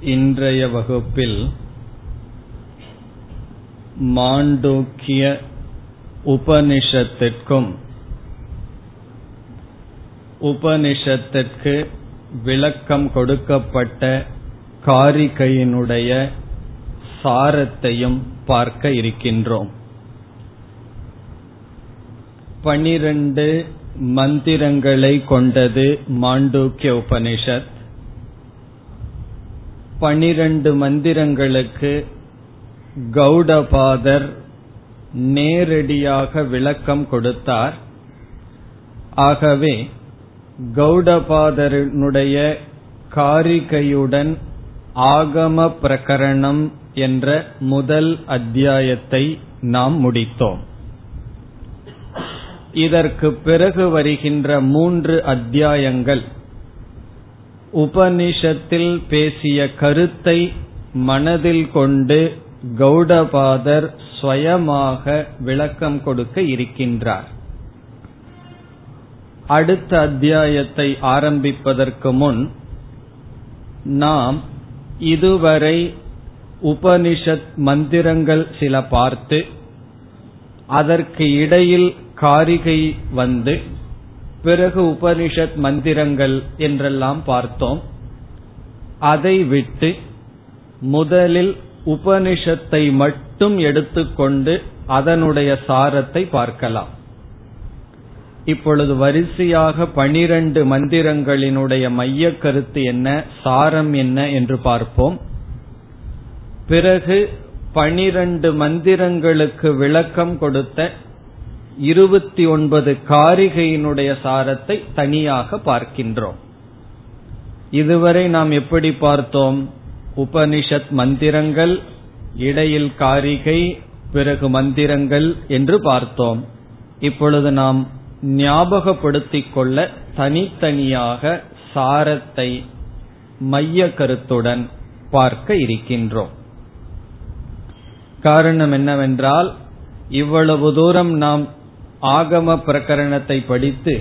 இன்றைய வகுப்பில் மாண்டூக்கிய உபனிஷத்திற்கும் உபனிஷத்திற்கு விளக்கம் கொடுக்கப்பட்ட காரிகையினுடைய சாரத்தையும் பார்க்க இருக்கின்றோம். பனிரண்டு மந்திரங்களை கொண்டது மாண்டூக்கிய உபனிஷத். பனிரண்டு மந்திரங்களுக்கு கௌடபாதர் நேரடியாக விளக்கம் கொடுத்தார். ஆகவே கௌடபாதரனுடைய காரிகையுடன் ஆகம பிரகரணம் என்ற முதல் அத்தியாயத்தை நாம் முடித்தோம். இதற்கு பிறகு வருகின்ற மூன்று அத்தியாயங்கள் உபனிஷத்தில் பேசிய கருத்தை மனதில் கொண்டு கௌடபாதர் ஸ்வயமாக விளக்கம் கொடுக்க இருக்கின்றார். அடுத்த அத்தியாயத்தை ஆரம்பிப்பதற்கு முன் நாம் இதுவரை உபனிஷத் மந்திரங்கள் சில பார்த்து அதற்கு இடையில் காரிகை வந்து பிறகு உபனிஷத் மந்திரங்கள் என்றெல்லாம் பார்த்தோம். அதை விட்டு முதலில் உபனிஷத்தை மட்டும் எடுத்துக்கொண்டு அதனுடைய சாரத்தை பார்க்கலாம். இப்பொழுது வரிசையாக பனிரண்டு மந்திரங்களினுடைய மைய கருத்து என்ன சாரம் என்ன என்று பார்ப்போம். பிறகு பனிரண்டு மந்திரங்களுக்கு விளக்கம் கொடுத்த இருபத்தி ஒன்பது காரிகையினுடைய சாரத்தை தனியாக பார்க்கின்றோம். இதுவரை நாம் எப்படி பார்த்தோம்? உபனிஷத் மந்திரங்கள் இடையில் காரிகை பிறகு மந்திரங்கள் என்று பார்த்தோம். இப்பொழுது நாம் ஞாபகப்படுத்திக் கொள்ள தனித்தனியாக சாரத்தை மைய கருத்துடன் பார்க்க இருக்கின்றோம். காரணம் என்னவென்றால் இவ்வளவு தூரம் நாம் ஆகம பிரகரணத்தை படித்து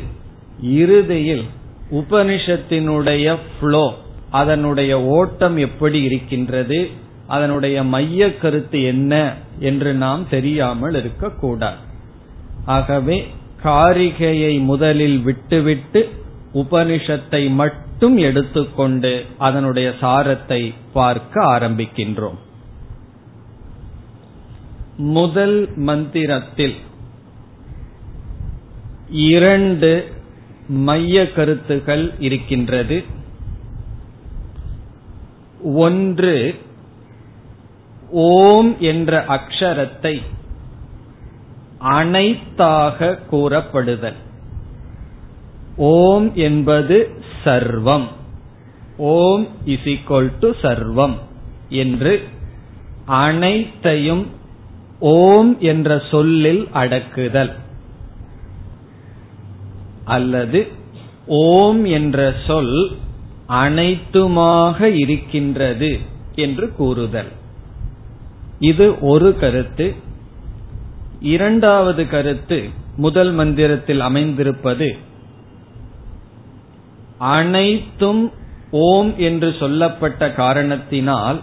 இறுதியில் உபனிஷத்தினுடைய ஃப்ளோ அதனுடைய ஓட்டம் எப்படி இருக்கின்றது அதனுடைய மைய கருத்து என்ன என்று நாம் தெரியாமல் இருக்கக்கூடாது. ஆகவே காரிகையை முதலில் விட்டுவிட்டு உபனிஷத்தை மட்டும் எடுத்துக்கொண்டு அதனுடைய சாரத்தை பார்க்க ஆரம்பிக்கின்றோம். முதல் மந்திரத்தில் இரண்டு மைய கருத்துகள் இருக்கின்றது. ஒன்று ஓம் என்ற அக்ஷரத்தை அனைத்தாக கூறப்படுதல். ஓம் என்பது சர்வம். ஓம் இஸ் ஈக்வல் டு சர்வம் என்று அனைத்தையும் ஓம் என்ற சொல்லில் அடக்குதல். அல்லது ஓம் என்ற சொல் அனைத்துமாக இருக்கின்றது என்று கூறுதல். இது ஒரு கருத்து. இரண்டாவது கருத்து முதல் மந்திரத்தில் அமைந்திருப்பது அனைத்தும் ஓம் என்று சொல்லப்பட்ட காரணத்தினால்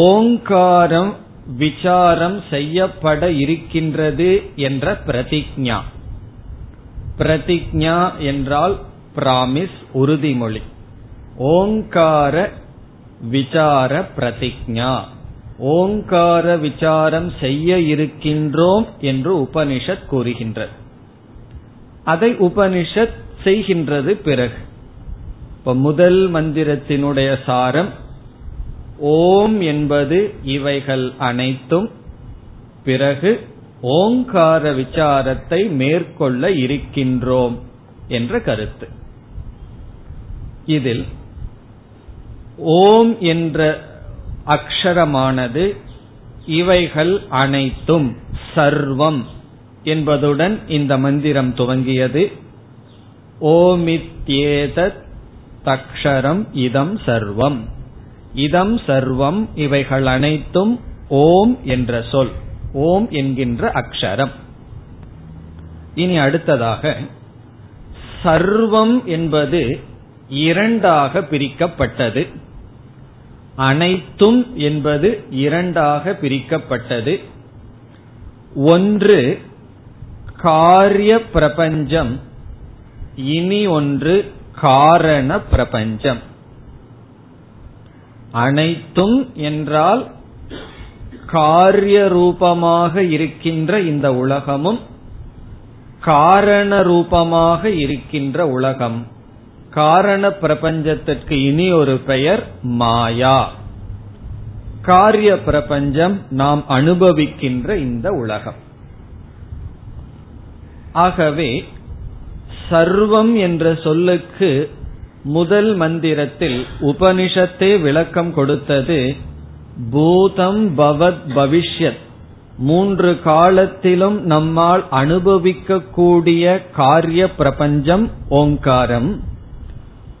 ஓங்காரம் விசாரம் செய்யப்பட இருக்கின்றது என்ற பிரதிஜா பிரதிஜா என்றால் பிராமிஸ் உறுதிமொழி. ஓங்கார விசார பிரதிஜா. ஓங்கார விசாரம் செய்ய இருக்கின்றோம் என்று உபனிஷத் கூறுகின்றது. அதை உபனிஷத் செய்கின்றது பிறகு. இப்ப முதல் மந்திரத்தினுடைய சாரம் ஓம் என்பது இவைகள் அனைத்தும். பிறகு ஓங்கார விசாரத்தை மேற்கொள்ள இருக்கின்றோம் என்ற கருத்து. இதில் ஓம் என்ற அக்ஷரமானது இவைகள் அனைத்தும் சர்வம் என்பதுடன் இந்த மந்திரம் துவங்கியது. ஓமித்யேதத் தக்ஷரம் இதம் சர்வம். இதம் சர்வம் இவைகள் அனைத்தும் ஓம் என்ற சொல். ஓம் என்கின்ற அக்ஷரம். இனி அடுத்ததாக சர்வம் என்பது இரண்டாக பிரிக்கப்பட்டது. அனைத்தும் என்பது இரண்டாக பிரிக்கப்பட்டது. ஒன்று காரிய பிரபஞ்சம். இனி ஒன்று காரண பிரபஞ்சம். அனைத்தும் என்றால் காரிய ரூபமாக இருக்கின்ற இந்த உலகமும் காரண ரூபமாக இருக்கின்ற உலகம். காரண பிரபஞ்சத்திற்கு இனி ஒரு பெயர் மாயா. காரிய பிரபஞ்சம் நாம் அனுபவிக்கின்ற இந்த உலகம். ஆகவே சர்வம் என்ற சொல்லுக்கு முதல் மந்திரத்தில் உபனிஷத்தே விளக்கம் கொடுத்தது பூதம் பவத் பவிஷ்யத். மூன்று காலத்திலும் நம்மால் அனுபவிக்கக்கூடிய காரிய பிரபஞ்சம் ஓங்காரம்.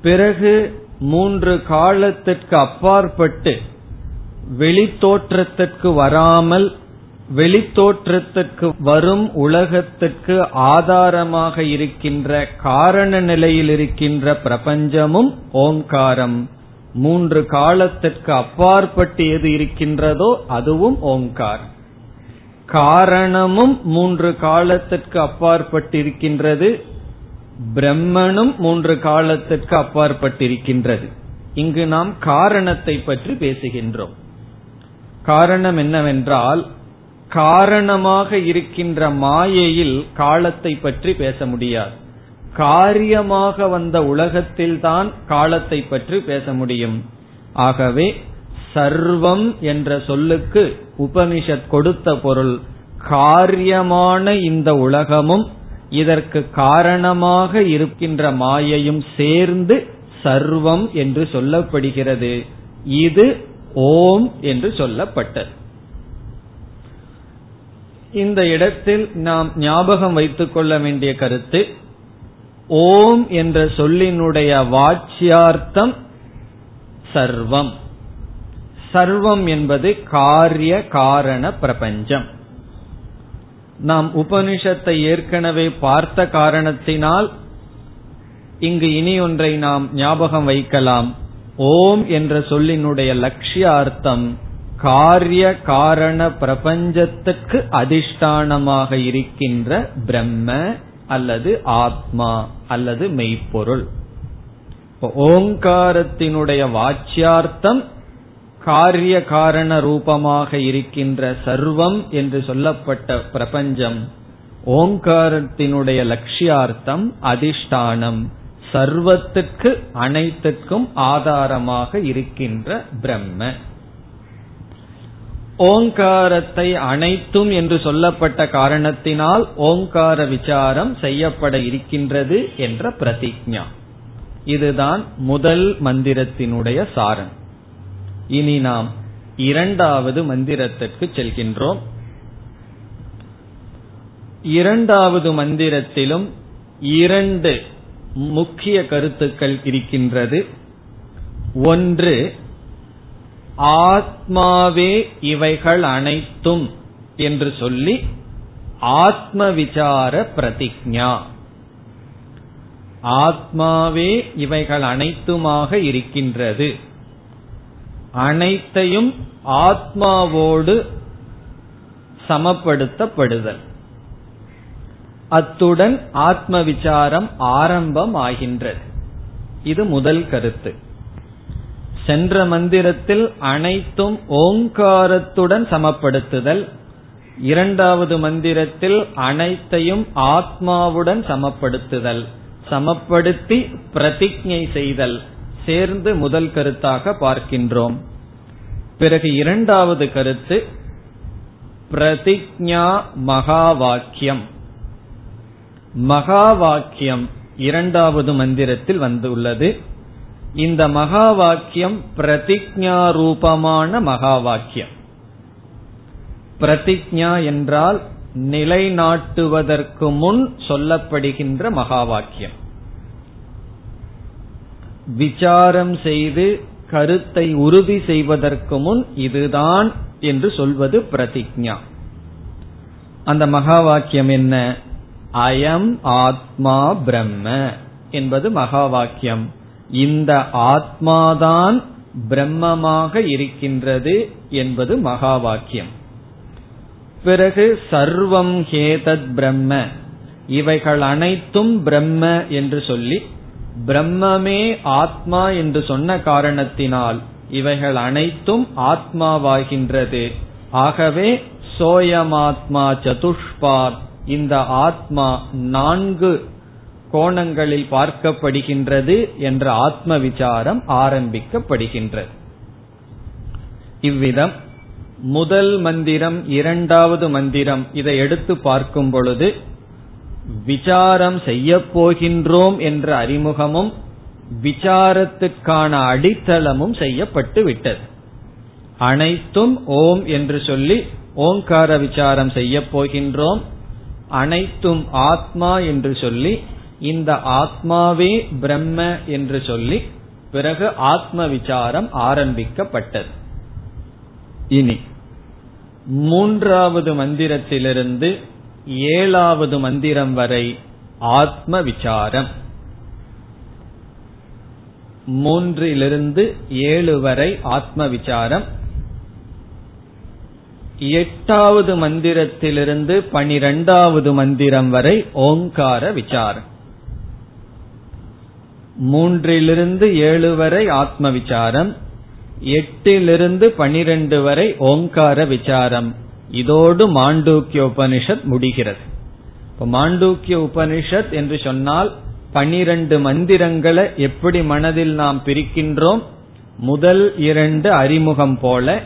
பிறகு மூன்று காலத்திற்கு அப்பாற்பட்டு வெளித்தோற்றத்திற்கு வராமல் வெளித்தோற்றத்திற்கு வரும் உலகத்திற்கு ஆதாரமாக இருக்கின்ற காரண நிலையில் இருக்கின்ற பிரபஞ்சமும் ஓங்காரம். மூன்று காலத்திற்கு அப்பாற்பட்டு எது இருக்கின்றதோ அதுவும் ஓங்கார் காரணமும் மூன்று காலத்திற்கு அப்பாற்பட்டிருக்கின்றது பிரம்மனும் மூன்று காலத்திற்கு அப்பாற்பட்டிருக்கின்றது இங்கு நாம் காரணத்தை பற்றி பேசுகின்றோம். காரணம் என்னவென்றால் காரணமாக இருக்கின்ற மாயையில் காலத்தை பற்றி பேச முடியாது. காரியமாக வந்த உலகத்தில்தான் காலத்தை பற்றி பேச முடியும். ஆகவே சர்வம் என்ற சொல்லுக்கு உபனிஷத் கொடுத்த பொருள் காரியமான இந்த உலகமும் இதற்கு காரணமாக இருக்கின்ற மாயையும் சேர்ந்து சர்வம் என்று சொல்லப்படுகிறது. இது ஓம் என்று சொல்லப்பட்டது. இந்த இடத்தில் நாம் ஞாபகம் வைத்துக் கொள்ள வேண்டிய கருத்து ஓம் என்ற சொல்லினுடைய வாச்சியார்த்தம் சர்வம். சர்வம் என்பது காரிய காரண பிரபஞ்சம். நாம் உபனிஷத்தை ஏற்கனவே பார்த்த காரணத்தினால் இங்கு இனி ஒன்றை நாம் ஞாபகம் வைக்கலாம். ஓம் என்ற சொல்லினுடைய லட்சியார்த்தம் காரிய காரண பிரபஞ்சத்துக்கு அதிஷ்டானமாக இருக்கின்ற பிரம்ம அல்லது ஆத்மா அல்லது மெய்ப்பொருள். ஓங்காரத்தினுடைய வாச்சியார்த்தம் காரிய காரண ரூபமாக இருக்கின்ற சர்வம் என்று சொல்லப்பட்ட பிரபஞ்சம் ஓங்காரத்தினுடைய லட்சியார்த்தம் அதிஷ்டானம் சர்வத்துக்கு அனைத்துக்கும் ஆதாரமாக இருக்கின்ற பிரம்ம. ஓங்காரத்தை அனைத்தும் என்று சொல்லப்பட்ட காரணத்தினால் ஓங்கார விசாரம் செய்யப்பட இருக்கின்றது என்ற பிரதிஜா இதுதான் முதல் மந்திரத்தினுடைய சாரம். இனி நாம் இரண்டாவது மந்திரத்திற்கு செல்கின்றோம். இரண்டாவது மந்திரத்திலும் இரண்டு முக்கிய கருத்துக்கள் இருக்கின்றது. ஒன்று ஆத்மாவே இவைகள் அனைத்தும் என்று சொல்லி ஆத்ம விசார பிரதிஜா ஆத்மாவே இவைகள் அனைத்துமாக இருக்கின்றது. அனைத்தையும் ஆத்மாவோடு சமப்படுத்தப்படுதல். அத்துடன் ஆத்ம விசாரம் ஆரம்பம் ஆகின்றது இது முதல் கருத்து. சென்ற மந்திரத்தில் அனைத்தும் ஓங்காரத்துடன் சமப்படுத்துதல். இரண்டாவது மந்திரத்தில் அனைத்தையும் ஆத்மாவுடன் சமப்படுத்துதல். சமப்படுத்தி பிரதிஜை செய்தல். சேர்ந்து முதல் கருத்தாக பார்க்கின்றோம். பிறகு இரண்டாவது கருத்து பிரதிஜா மகா வாக்கியம் மகா வாக்கியம் இரண்டாவது மந்திரத்தில் வந்துள்ளது. இந்த மகா வாக்கியம் பிரதிஜா ரூபமான மகா வாக்கியம் பிரதிஜா என்றால் நிலைநாட்டுவதற்கு முன் சொல்லப்படுகின்ற மகா வாக்கியம் விசாரம் செய்து கருத்தை உறுதி செய்வதற்கு முன் இதுதான் என்று சொல்வது பிரதிஜா அந்த மகா வாக்கியம் என்ன? அயம் ஆத்மா பிரம்ம என்பது மகா வாக்கியம் இந்த ஆத்மாதான் பிரம்மமாக இருக்கின்றது என்பது மகா வாக்கியம் பிறகு சர்வம் ஹேதத் பிரம்ம. இவைகள் அனைத்தும் பிரம்ம என்று சொல்லி பிரம்மமே ஆத்மா என்று சொன்ன காரணத்தினால் இவைகள் அனைத்தும் ஆத்மாவாகின்றது. ஆகவே சோயமாத்மா சதுஷ்பாத் இந்த ஆத்மா நான்கு கோணங்களில் பார்க்கப்படுகின்றது என்ற ஆத்ம விசாரம் ஆரம்பிக்கப்படுகின்றது. இவ்விதம் முதல் மந்திரம் இரண்டாவது மந்திரம் இதை எடுத்து பார்க்கும் பொழுது விசாரம் செய்ய போகின்றோம் என்ற அறிமுகமும் விசாரத்துக்கான அடித்தளமும் செய்யப்பட்டு விட்டது. அனைத்தும் ஓம் என்று சொல்லி ஓங்கார விசாரம் செய்ய போகின்றோம். அனைத்தும் ஆத்மா என்று சொல்லி இந்த ஆத்மாவே பிரம்ம என்று சொல்லி பிறகு ஆத்ம விசாரம் ஆரம்பிக்கப்பட்டது. இனி மூன்றாவது மந்திரத்திலிருந்து ஏழாவது மந்திரம் வரை ஆத்ம விசாரம். மூன்றிலிருந்து ஏழு வரை ஆத்ம விசாரம். எட்டாவது மந்திரத்திலிருந்து பனிரெண்டாவது மந்திரம் வரை ஓங்கார விசாரம். மூன்றிலிருந்து ஏழு வரை ஆத்ம விசாரம் எட்டிலிருந்து பனிரெண்டு வரை ஓங்கார விசாரம். இதோடு மாண்டூக்கிய உபனிஷத் முடிகிறது. இப்ப மாண்டூக்கிய உபனிஷத் என்று சொன்னால் பனிரெண்டு மந்திரங்களை எப்படி மனதில் நாம் பிரிக்கின்றோம்? முதல் இரண்டு அறிமுகம் போல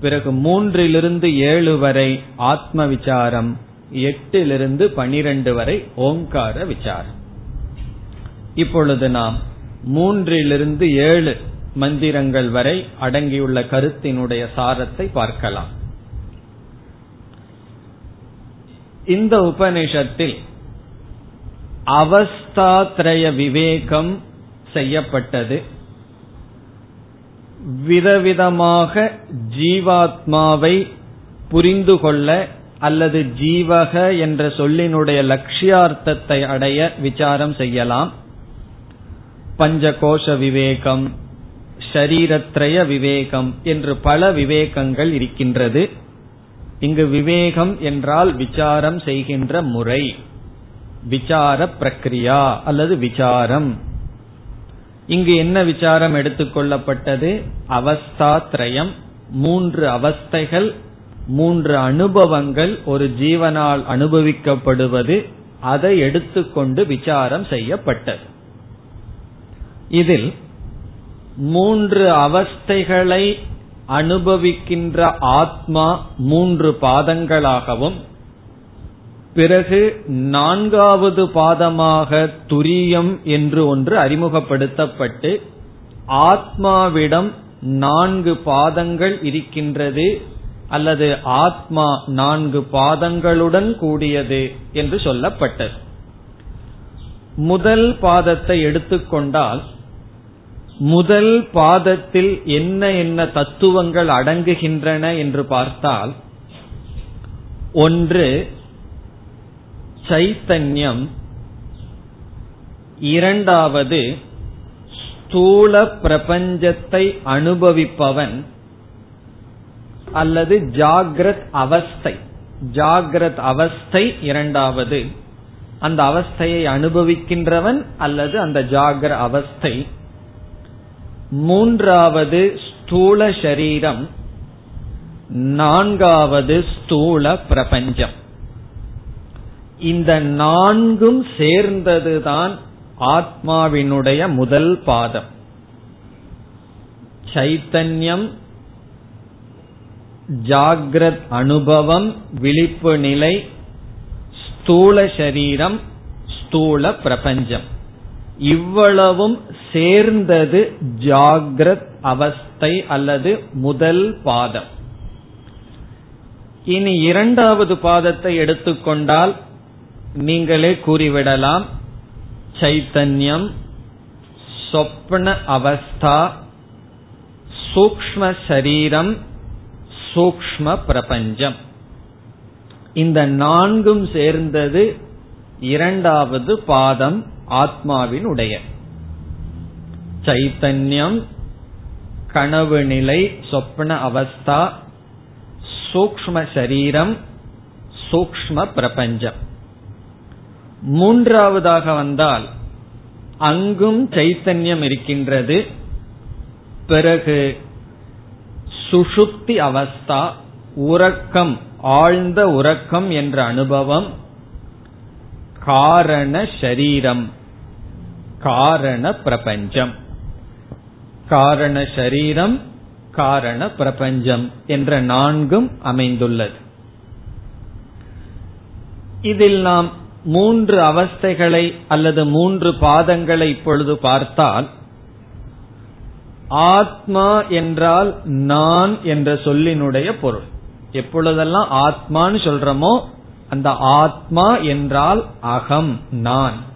பிறகு மூன்றிலிருந்து ஏழு வரை ஆத்ம விசாரம் எட்டிலிருந்து பனிரெண்டு வரை ஓங்கார விசாரம். இப்பொழுது நாம் மூன்றிலிருந்து ஏழு மந்திரங்கள் வரை அடங்கியுள்ள கருத்தினுடைய சாரத்தை பார்க்கலாம். இந்த உபனிஷத்தில் அவஸ்தாத்ரய விவேகம் செய்யப்பட்டது. விதவிதமாக ஜீவாத்மாவை புரிந்து கொள்ள அல்லது ஜீவக என்ற சொல்லினுடைய லட்சியார்த்தத்தை அடைய விசாரம் செய்யலாம். பஞ்சகோஷ விவேகம் ஷரீரத்ரய விவேகம் என்று பல விவேகங்கள் இருக்கின்றது. இங்கு விவேகம் என்றால் விசாரம் செய்கின்ற முறை விசார பிரக்ரியா அல்லது விசாரம். இங்கு என்ன விசாரம் எடுத்துக்கொள்ளப்பட்டது அவஸ்தாத்ரயம் மூன்று அவஸ்தைகள் மூன்று அனுபவங்கள் ஒரு ஜீவனால் அனுபவிக்கப்படுவது அதை எடுத்துக்கொண்டு விசாரம் செய்யப்பட்டது. இதில் மூன்று அவஸ்தைகளை அனுபவிக்கின்ற ஆத்மா மூன்று பாதங்களாகவும் பிறகு நான்காவது பாதமாக துரியம் என்று ஒன்று அறிமுகப்படுத்தப்பட்டு ஆத்மாவிடம் நான்கு பாதங்கள் இருக்கின்றது அல்லது ஆத்மா நான்கு பாதங்களுடன் கூடியது என்று சொல்லப்பட்டது. முதல் பாதத்தை எடுத்துக்கொண்டால் முதல் பாதத்தில் என்ன என்ன தத்துவங்கள் அடங்குகின்றன என்று பார்த்தால் ஒன்று சைத்தன்யம் இரண்டாவது ஸ்தூல பிரபஞ்சத்தை அனுபவிப்பவன் அல்லது ஜாகிரத் அவஸ்தை. ஜாகிரத் அவஸ்தை இரண்டாவது. அந்த அவஸ்தையை அனுபவிக்கின்றவன் அல்லது அந்த ஜாகிர அவஸ்தை மூன்றாவது ஸ்தூல சரீரம். நான்காவது ஸ்தூல பிரபஞ்சம். இந்த நான்கும் சேர்ந்ததுதான் ஆத்மாவினுடைய முதல் பாதம். சைத்தன்யம் ஜாகிரத் அனுபவம் விழிப்பு நிலை ஸ்தூல சரீரம் ஸ்தூல பிரபஞ்சம். இவ்வளவும் சேர்ந்தது ஜாகிரத் அவஸ்தை அல்லது முதல் பாதம். இனி இரண்டாவது பாதத்தை எடுத்துக்கொண்டால் நீங்களே கூறிவிடலாம். சைத்தன்யம் சொப்ன அவஸ்தா சூக்ம சரீரம் சூக்ம பிரபஞ்சம். இந்த நான்கும் சேர்ந்தது இரண்டாவது பாதம் ஆத்மாவினுடைய. சைத்தன்யம் கனவு நிலை சொப்ன அவஸ்தா சூக்ம சரீரம் சூக்ம பிரபஞ்சம். மூன்றாவதாக வந்தால் அங்கும் சைத்தன்யம் இருக்கின்றது. பிறகு சுஷுப்தி அவஸ்தா உறக்கம் ஆழ்ந்த உறக்கம் என்ற அனுபவம் காரண சரீரம். காரண பிரபஞ்சம். காரண சரீரம் காரண பிரபஞ்சம் என்ற நான்கும் அமைந்துள்ளது. இதில் நாம் மூன்று அவஸ்தைகளை அல்லது மூன்று பாதங்களை இப்பொழுது பார்த்தால் ஆத்மா என்றால் நான் என்ற சொல்லினுடைய பொருள். எப்பொழுதெல்லாம் ஆத்மான்னு சொல்றோமோ அந்த ஆத்மா என்றால் அகம் நான்.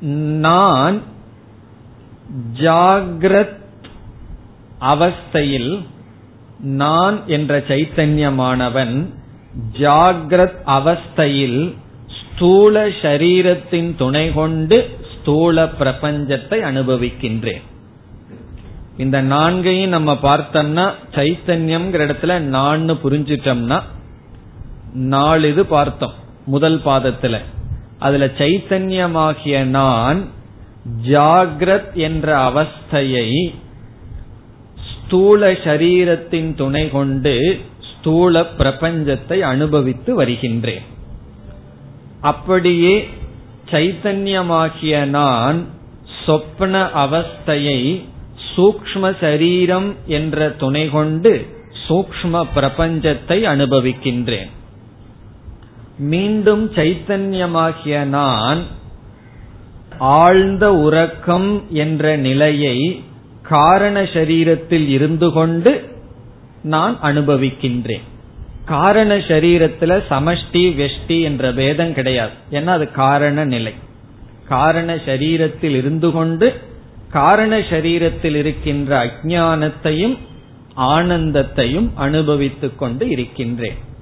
நான் ஜாகிரத் அவஸ்தையில் நான் என்ற சைத்தன்யமானவன் ஜாகிரத் அவஸ்தையில் ஸ்தூல சரீரத்தின் துணை கொண்டு ஸ்தூல பிரபஞ்சத்தை அனுபவிக்கின்றேன். இந்த நான்கையும் நம்ம பார்த்தோம்னா சைத்தன்யம்ங்கிற இடத்துல நான் புரிஞ்சிட்டோம்னா நாலு இது பார்த்தோம் முதல் பாதத்துல. அதுல சைத்தன்யமாகிய நான் ஜாகிரத் என்ற அவஸ்தையை ஸ்தூல சரீரத்தின் துணை கொண்டு ஸ்தூல பிரபஞ்சத்தை அனுபவித்து வருகின்றேன். அப்படியே சைத்தன்யமாகிய நான் சொப்ன அவஸ்தையை சூக்ம சரீரம் என்ற துணை கொண்டு சூக்ம பிரபஞ்சத்தை அனுபவிக்கின்றேன். மீண்டும் சைத்தன்யமாகிய நான் ஆழ்ந்த உறக்கம் என்ற நிலையை காரண சரீரத்தில் இருந்து கொண்டு நான் அனுபவிக்கின்றேன். காரண சரீரத்துல சமஷ்டி வெஷ்டி என்ற பேதம் கிடையாது. ஏன்னா அது காரண நிலை. காரண சரீரத்தில் இருந்து கொண்டு காரண சரீரத்தில் இருக்கின்ற அஜானத்தையும் ஆனந்தத்தையும் அனுபவித்துக் கொண்டு இருக்கின்றேன்.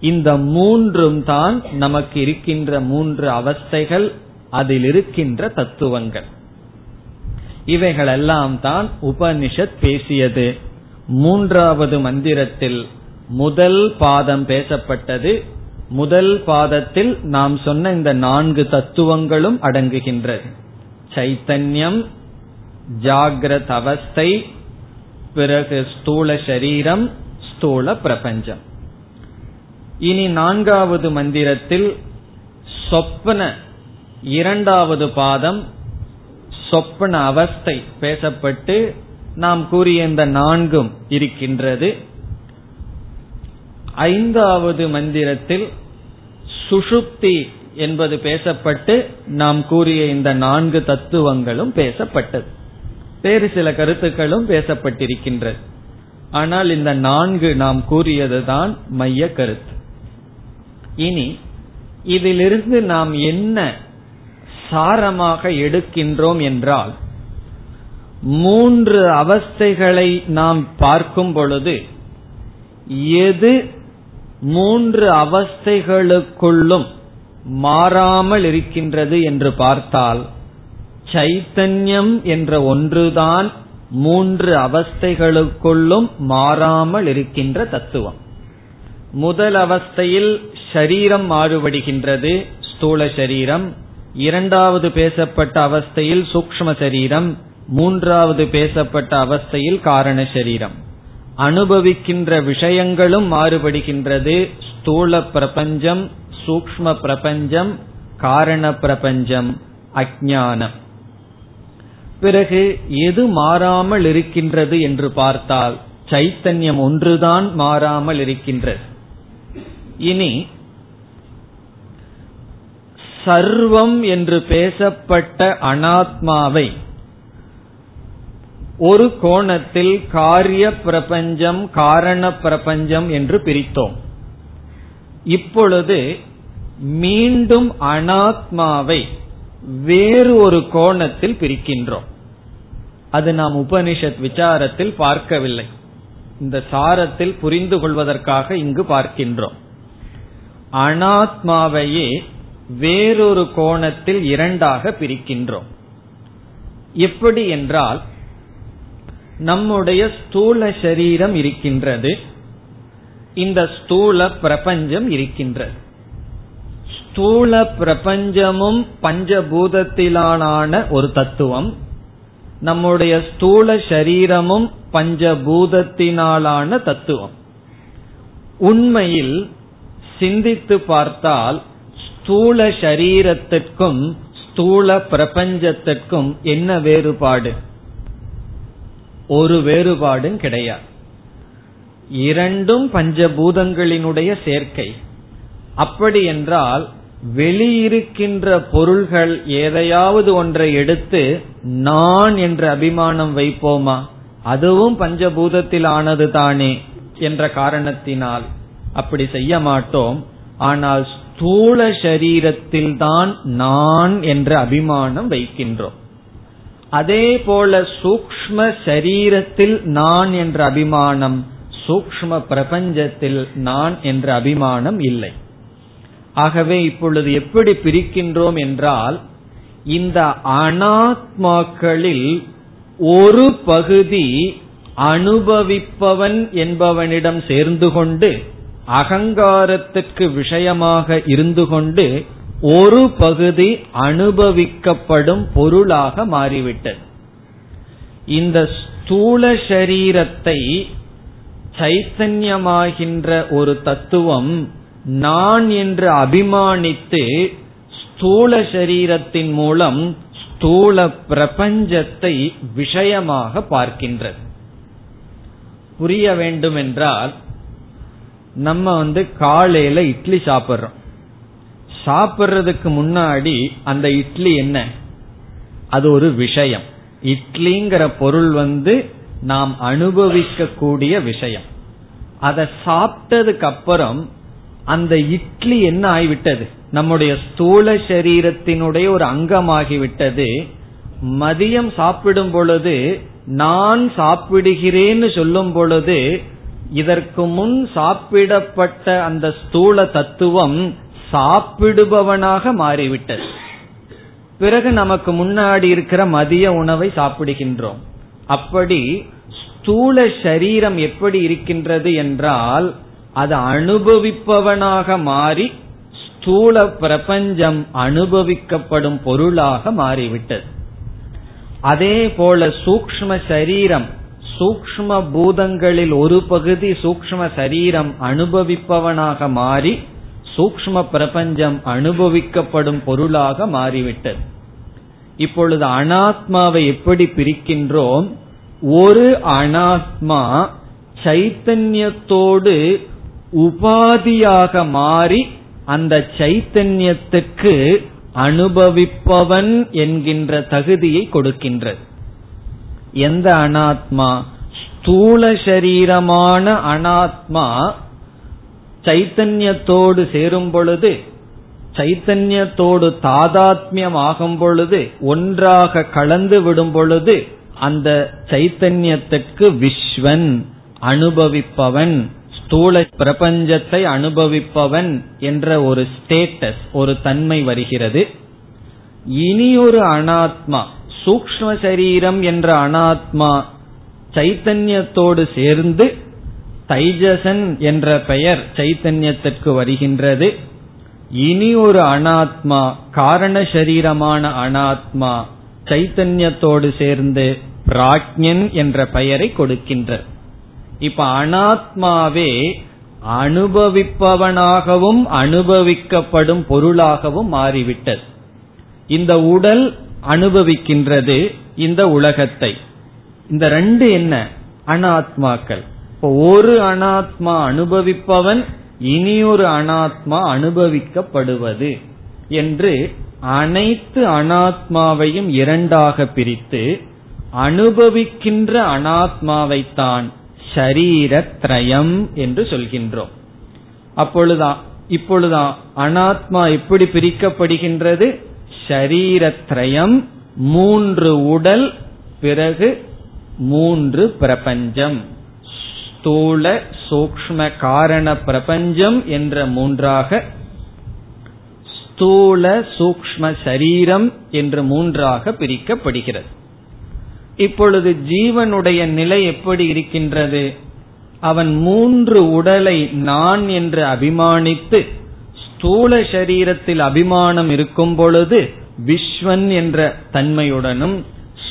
இந்த மூன்றும் தான் நமக்கு இருக்கின்ற மூன்று அவஸ்தைகள் அதில் இருக்கின்ற தத்துவங்கள். இவைகளெல்லாம் தான் உபனிஷத் பேசியது. மூன்றாவது மந்திரத்தில் முதல் பாதம் பேசப்பட்டது. முதல் பாதத்தில் நாம் சொன்ன இந்த நான்கு தத்துவங்களும் அடங்குகின்றது. சைத்தன்யம் ஜாகிரத அவஸ்தை பிறகு ஸ்தூல சரீரம் ஸ்தூல பிரபஞ்சம். இனி நான்காவது மந்திரத்தில் சொப்பன இரண்டாவது பாதம் சொப்பன அவஸ்தை பேசப்பட்டு நாம் கூறிய இந்த நான்கும் இருக்கின்றது. ஐந்தாவது மந்திரத்தில் சுஷுப்தி என்பது பேசப்பட்டு நாம் கூறிய இந்த நான்கு தத்துவங்களும் பேசப்பட்டது. வேறு சில கருத்துக்களும் பேசப்பட்டிருக்கின்றது. ஆனால் இந்த நான்கு நாம் கூறியதுதான் மைய கருத்து. இனி இதிலிருந்து நாம் என்ன சாரமாக எடுக்கின்றோம் என்றால் மூன்று அவஸ்தைகளை நாம் பார்க்கும் பொழுது எது மூன்று அவஸ்தைகளுக்குள்ளும் மாறாமல் இருக்கின்றது என்று பார்த்தால் சைத்தன்யம் என்ற ஒன்றுதான் மூன்று அவஸ்தைகளுக்குள்ளும் மாறாமல் இருக்கின்ற தத்துவம். முதல் அவஸ்தையில் ஷரீரம் மாறுபடுகின்றது ஸ்தூல சரீரம். இரண்டாவது பேசப்பட்ட அவஸ்தையில் சூக்ம சரீரம். மூன்றாவது பேசப்பட்ட அவஸ்தையில் காரண சரீரம். அனுபவிக்கின்ற விஷயங்களும் மாறுபடுகின்றது. ஸ்தூல பிரபஞ்சம் சூக்ம பிரபஞ்சம் காரண பிரபஞ்சம் அஜானம் பிறகு எது மாறாமல் இருக்கின்றது என்று பார்த்தால் சைத்தன்யம் ஒன்றுதான் மாறாமல் இருக்கின்றது. இனி சர்வம் என்று பேசப்பட்ட அனாத்மாவை ஒரு கோணத்தில் காரிய பிரபஞ்சம் காரண பிரபஞ்சம் என்று பிரித்தோம். இப்பொழுது மீண்டும் அனாத்மாவை வேறு ஒரு கோணத்தில் பிரிக்கின்றோம். அது நாம் உபனிஷத் விசாரத்தில் பார்க்கவில்லை. இந்த சாரத்தில் புரிந்து கொள்வதற்காக இங்கு பார்க்கின்றோம். அனாத்மாவையே வேறொரு கோணத்தில் இரண்டாக பிரிக்கின்றோம். எப்படி என்றால் நம்முடைய ஸ்தூல சரீரம் இருக்கின்றது இந்த ஸ்தூல பிரபஞ்சம் இருக்கின்றது. ஸ்தூல பிரபஞ்சமும் பஞ்சபூதத்திலான ஒரு தத்துவம் நம்முடைய ஸ்தூல சரீரமும் பஞ்சபூதத்தினாலான தத்துவம். உண்மையில் சிந்தித்து பார்த்தால் ஸ்தூல சரீரத்திற்கும் ஸ்தூல பிரபஞ்சத்திற்கும் என்ன வேறுபாடு? ஒரு வேறுபாடும் கிடையாது. இரண்டும் பஞ்சபூதங்களினுடைய சேர்க்கை. அப்படி என்றால் வெளியிருக்கின்ற பொருள்கள் எதையாவது ஒன்றை எடுத்து நான் என்ற அபிமானம் வைப்போமா? அதுவும் பஞ்சபூதத்தில் ஆனது தானே என்ற காரணத்தினால். அப்படி செய்ய மாட்டோம். ஆனால் ஸ்தூல சரீரத்தில் தான் நான் என்ற அபிமானம் வைக்கின்றோம். அதே போல சூக்ம சரீரத்தில் நான் என்ற அபிமானம் சூக்ம பிரபஞ்சத்தில் நான் என்ற அபிமானம் இல்லை. ஆகவே இப்பொழுது எப்படி பிரிக்கின்றோம் என்றால் இந்த அனாத்மாக்களில் ஒரு பகுதி அனுபவிப்பவன் என்பவனிடம் சேர்ந்து கொண்டு அகங்காரத்துக்கு விஷயமாக இருந்து கொண்டு ஒரு பகுதி அனுபவிக்கப்படும் பொருளாக மாறிவிட்டது. இந்த ஸ்தூல சரீரத்தை சைத்தன்யமாகின்ற ஒரு தத்துவம் நான் என்று அபிமானித்து ஸ்தூல சரீரத்தின் மூலம் ஸ்தூல பிரபஞ்சத்தை விஷயமாக பார்க்கின்றது. புரிய வேண்டும் என்றால் நம்ம வந்து காலையில இட்லி சாப்பிடுறோம். சாப்பிடுறதுக்கு முன்னாடி அந்த இட்லி என்ன? அது ஒரு விஷயம். இட்லிங்கிற பொருள் வந்து நாம் அனுபவிக்க கூடிய விஷயம். அதை சாப்பிட்டதுக்கு அப்புறம் அந்த இட்லி என்ன ஆகிவிட்டது? நம்முடைய ஸ்தூல சரீரத்தினுடைய ஒரு அங்கமாகிவிட்டது. மதியம் சாப்பிடும் பொழுது நான் சாப்பிடுகிறேன்னு சொல்லும் பொழுது இதற்கு முன் சாப்பிடப்பட்ட அந்த ஸ்தூல தத்துவம் சாப்பிடுபவனாக மாறிவிட்டது. பிறகு நமக்கு முன்னாடி இருக்கிற மதிய உணவை சாப்பிடுகின்றோம். அப்படி ஸ்தூல சரீரம் எப்படி இருக்கின்றது என்றால் அது அனுபவிப்பவனாக மாறி ஸ்தூல பிரபஞ்சம் அனுபவிக்கப்படும் பொருளாக மாறிவிட்டது. அதே போல சூக்ம சரீரம் சூக்ம பூதங்களில் ஒரு பகுதி சூக்ம சரீரம் அனுபவிப்பவனாக மாறி சூக்ம பிரபஞ்சம் அனுபவிக்கப்படும் பொருளாக மாறிவிட்டது. இப்பொழுது அனாத்மாவை எப்படி பிரிக்கின்றோம்? ஒரு அனாத்மா சைத்தன்யத்தோடு உபாதியாக மாறி அந்த சைத்தன்யத்துக்கு அனுபவிப்பவன் என்கின்ற தகுதியை கொடுக்கின்றது. எந்த அனாத்மா? ஸ்தூல சரீரமான அனாத்மா சைத்தன்யத்தோடு சேரும் பொழுது சைத்தன்யத்தோடு தாதாத்மியம் ஆகும் பொழுது ஒன்றாக கலந்து விடும் பொழுது அந்த சைத்தன்யத்திற்கு விஸ்வன் அனுபவிப்பவன் ஸ்தூல பிரபஞ்சத்தை அனுபவிப்பவன் என்ற ஒரு ஸ்டேட்டஸ் ஒரு தன்மை வருகிறது. இனி ஒரு அனாத்மா சூக்ம சரீரம் என்ற அனாத்மா சைத்தன்யத்தோடு சேர்ந்து தைஜசன் என்ற பெயர் சைத்தன்யத்திற்கு வருகின்றது. இனி ஒரு அனாத்மா காரண சரீரமான அனாத்மா சைத்தன்யத்தோடு சேர்ந்து பிராக்ஞன் என்ற பெயரை கொடுக்கின்ற. இப்ப அனாத்மாவே அனுபவிப்பவனாகவும் அனுபவிக்கப்படும் பொருளாகவும் மாறிவிட்டது. இந்த உடல் அனுபவிக்கின்றது இந்த உலகத்தை. இந்த ரெண்டு என்ன? அனாத்மாக்கள். இப்போ ஒரு அனாத்மா அனுபவிப்பவன் இனி ஒரு அனாத்மா அனுபவிக்கப்படுவது என்று அனைத்து அனாத்மாவையும் இரண்டாக பிரித்து அனுபவிக்கின்ற அனாத்மாவைத்தான் ஷரீரத்ரயம் என்று சொல்கின்றோம். அப்பொழுதுதான் இப்பொழுதுதான் அனாத்மா எப்படி பிரிக்கப்படுகின்றது? ஷரீரத்ரயம் மூன்று உடல் பிறகு மூன்று பிரபஞ்சம். ஸ்தூல சூக்ம காரண பிரபஞ்சம் என்ற மூன்றாக ஸ்தூல சூக்ம சரீரம் என்று மூன்றாக பிரிக்கப்படுகிறது. இப்பொழுது ஜீவனுடைய நிலை எப்படி இருக்கின்றது? அவன் மூன்று உடலை நான் என்று அபிமானித்து ஸ்தூல சரீரத்தில் அபிமானம் இருக்கும் பொழுது விஸ்வன் என்ற தன்மையுடனும்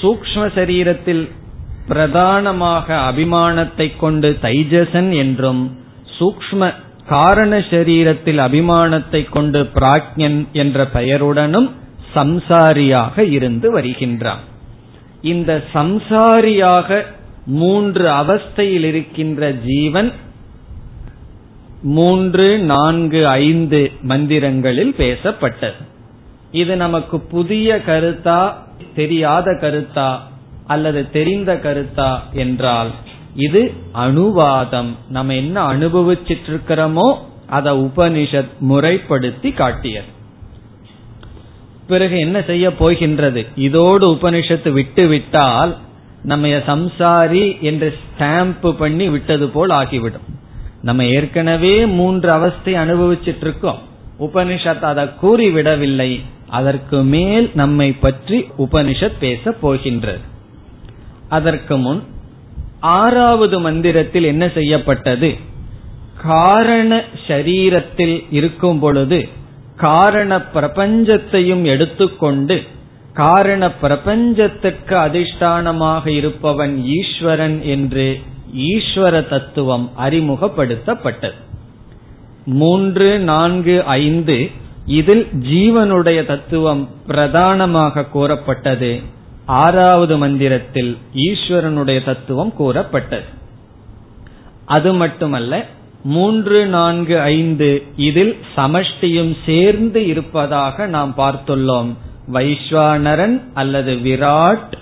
சூக்ம சரீரத்தில் பிரதானமாக அபிமானத்தை கொண்டு தைஜசன் என்றும் சூக்ம காரண சரீரத்தில் அபிமானத்தை கொண்டு பிராக்ஞன் என்ற பெயருடனும் சம்சாரியாக இருந்து வருகின்றான். இந்த சம்சாரியாக மூன்று அவஸ்தையில் இருக்கின்ற ஜீவன் மூன்று நான்கு ஐந்து மந்திரங்களில் பேசப்பட்டது. இது நமக்கு புதிய கருத்தா தெரியாத கருத்தா அல்லது தெரிந்த கருத்தா என்றால் இது அனுவாதம் நம்ம என்ன அனுபவிச்சிட்டு இருக்கிறோமோ அதை உபனிஷத் முறைப்படுத்தி காட்டியது. பிறகு என்ன செய்ய போகின்றது? இதோடு உபனிஷத்து விட்டு விட்டால் நம்ம சம்சாரி என்று ஸ்டாம்ப் பண்ணி விட்டது போல் ஆகிவிடும். நம்ம ஏற்கனவே மூன்று அவஸ்தை அனுபவிச்சிட்டு இருக்கோம் உபனிஷத் அதை கூறிவிடவில்லை. அதற்கு மேல் நம்மை பற்றி உபனிஷத் பேச போகின்றது. அதற்கு முன் ஆறாவது மந்திரத்தில் என்ன செய்யப்பட்டது? காரண சரீரத்தில் இருக்கும் பொழுது காரண பிரபஞ்சத்தையும் எடுத்துக்கொண்டு காரண பிரபஞ்சத்துக்கு அதிஷ்டானமாக இருப்பவன் ஈஸ்வரன் என்று ஈஸ்வர தத்துவம் அறிமுகப்படுத்தப்பட்டது. மூன்று நான்கு ஐந்து இதில் ஜீவனுடைய தத்துவம் பிரதானமாக கூறப்பட்டது. ஆறாவது மந்திரத்தில் ஈஸ்வரனுடைய தத்துவம் கூறப்பட்டது. அது மட்டுமல்ல மூன்று நான்கு ஐந்து இதில் சமஷ்டியும் சேர்ந்து இருப்பதாக நாம் பார்த்துள்ளோம். வைஸ்வானரன் அல்லது விராட்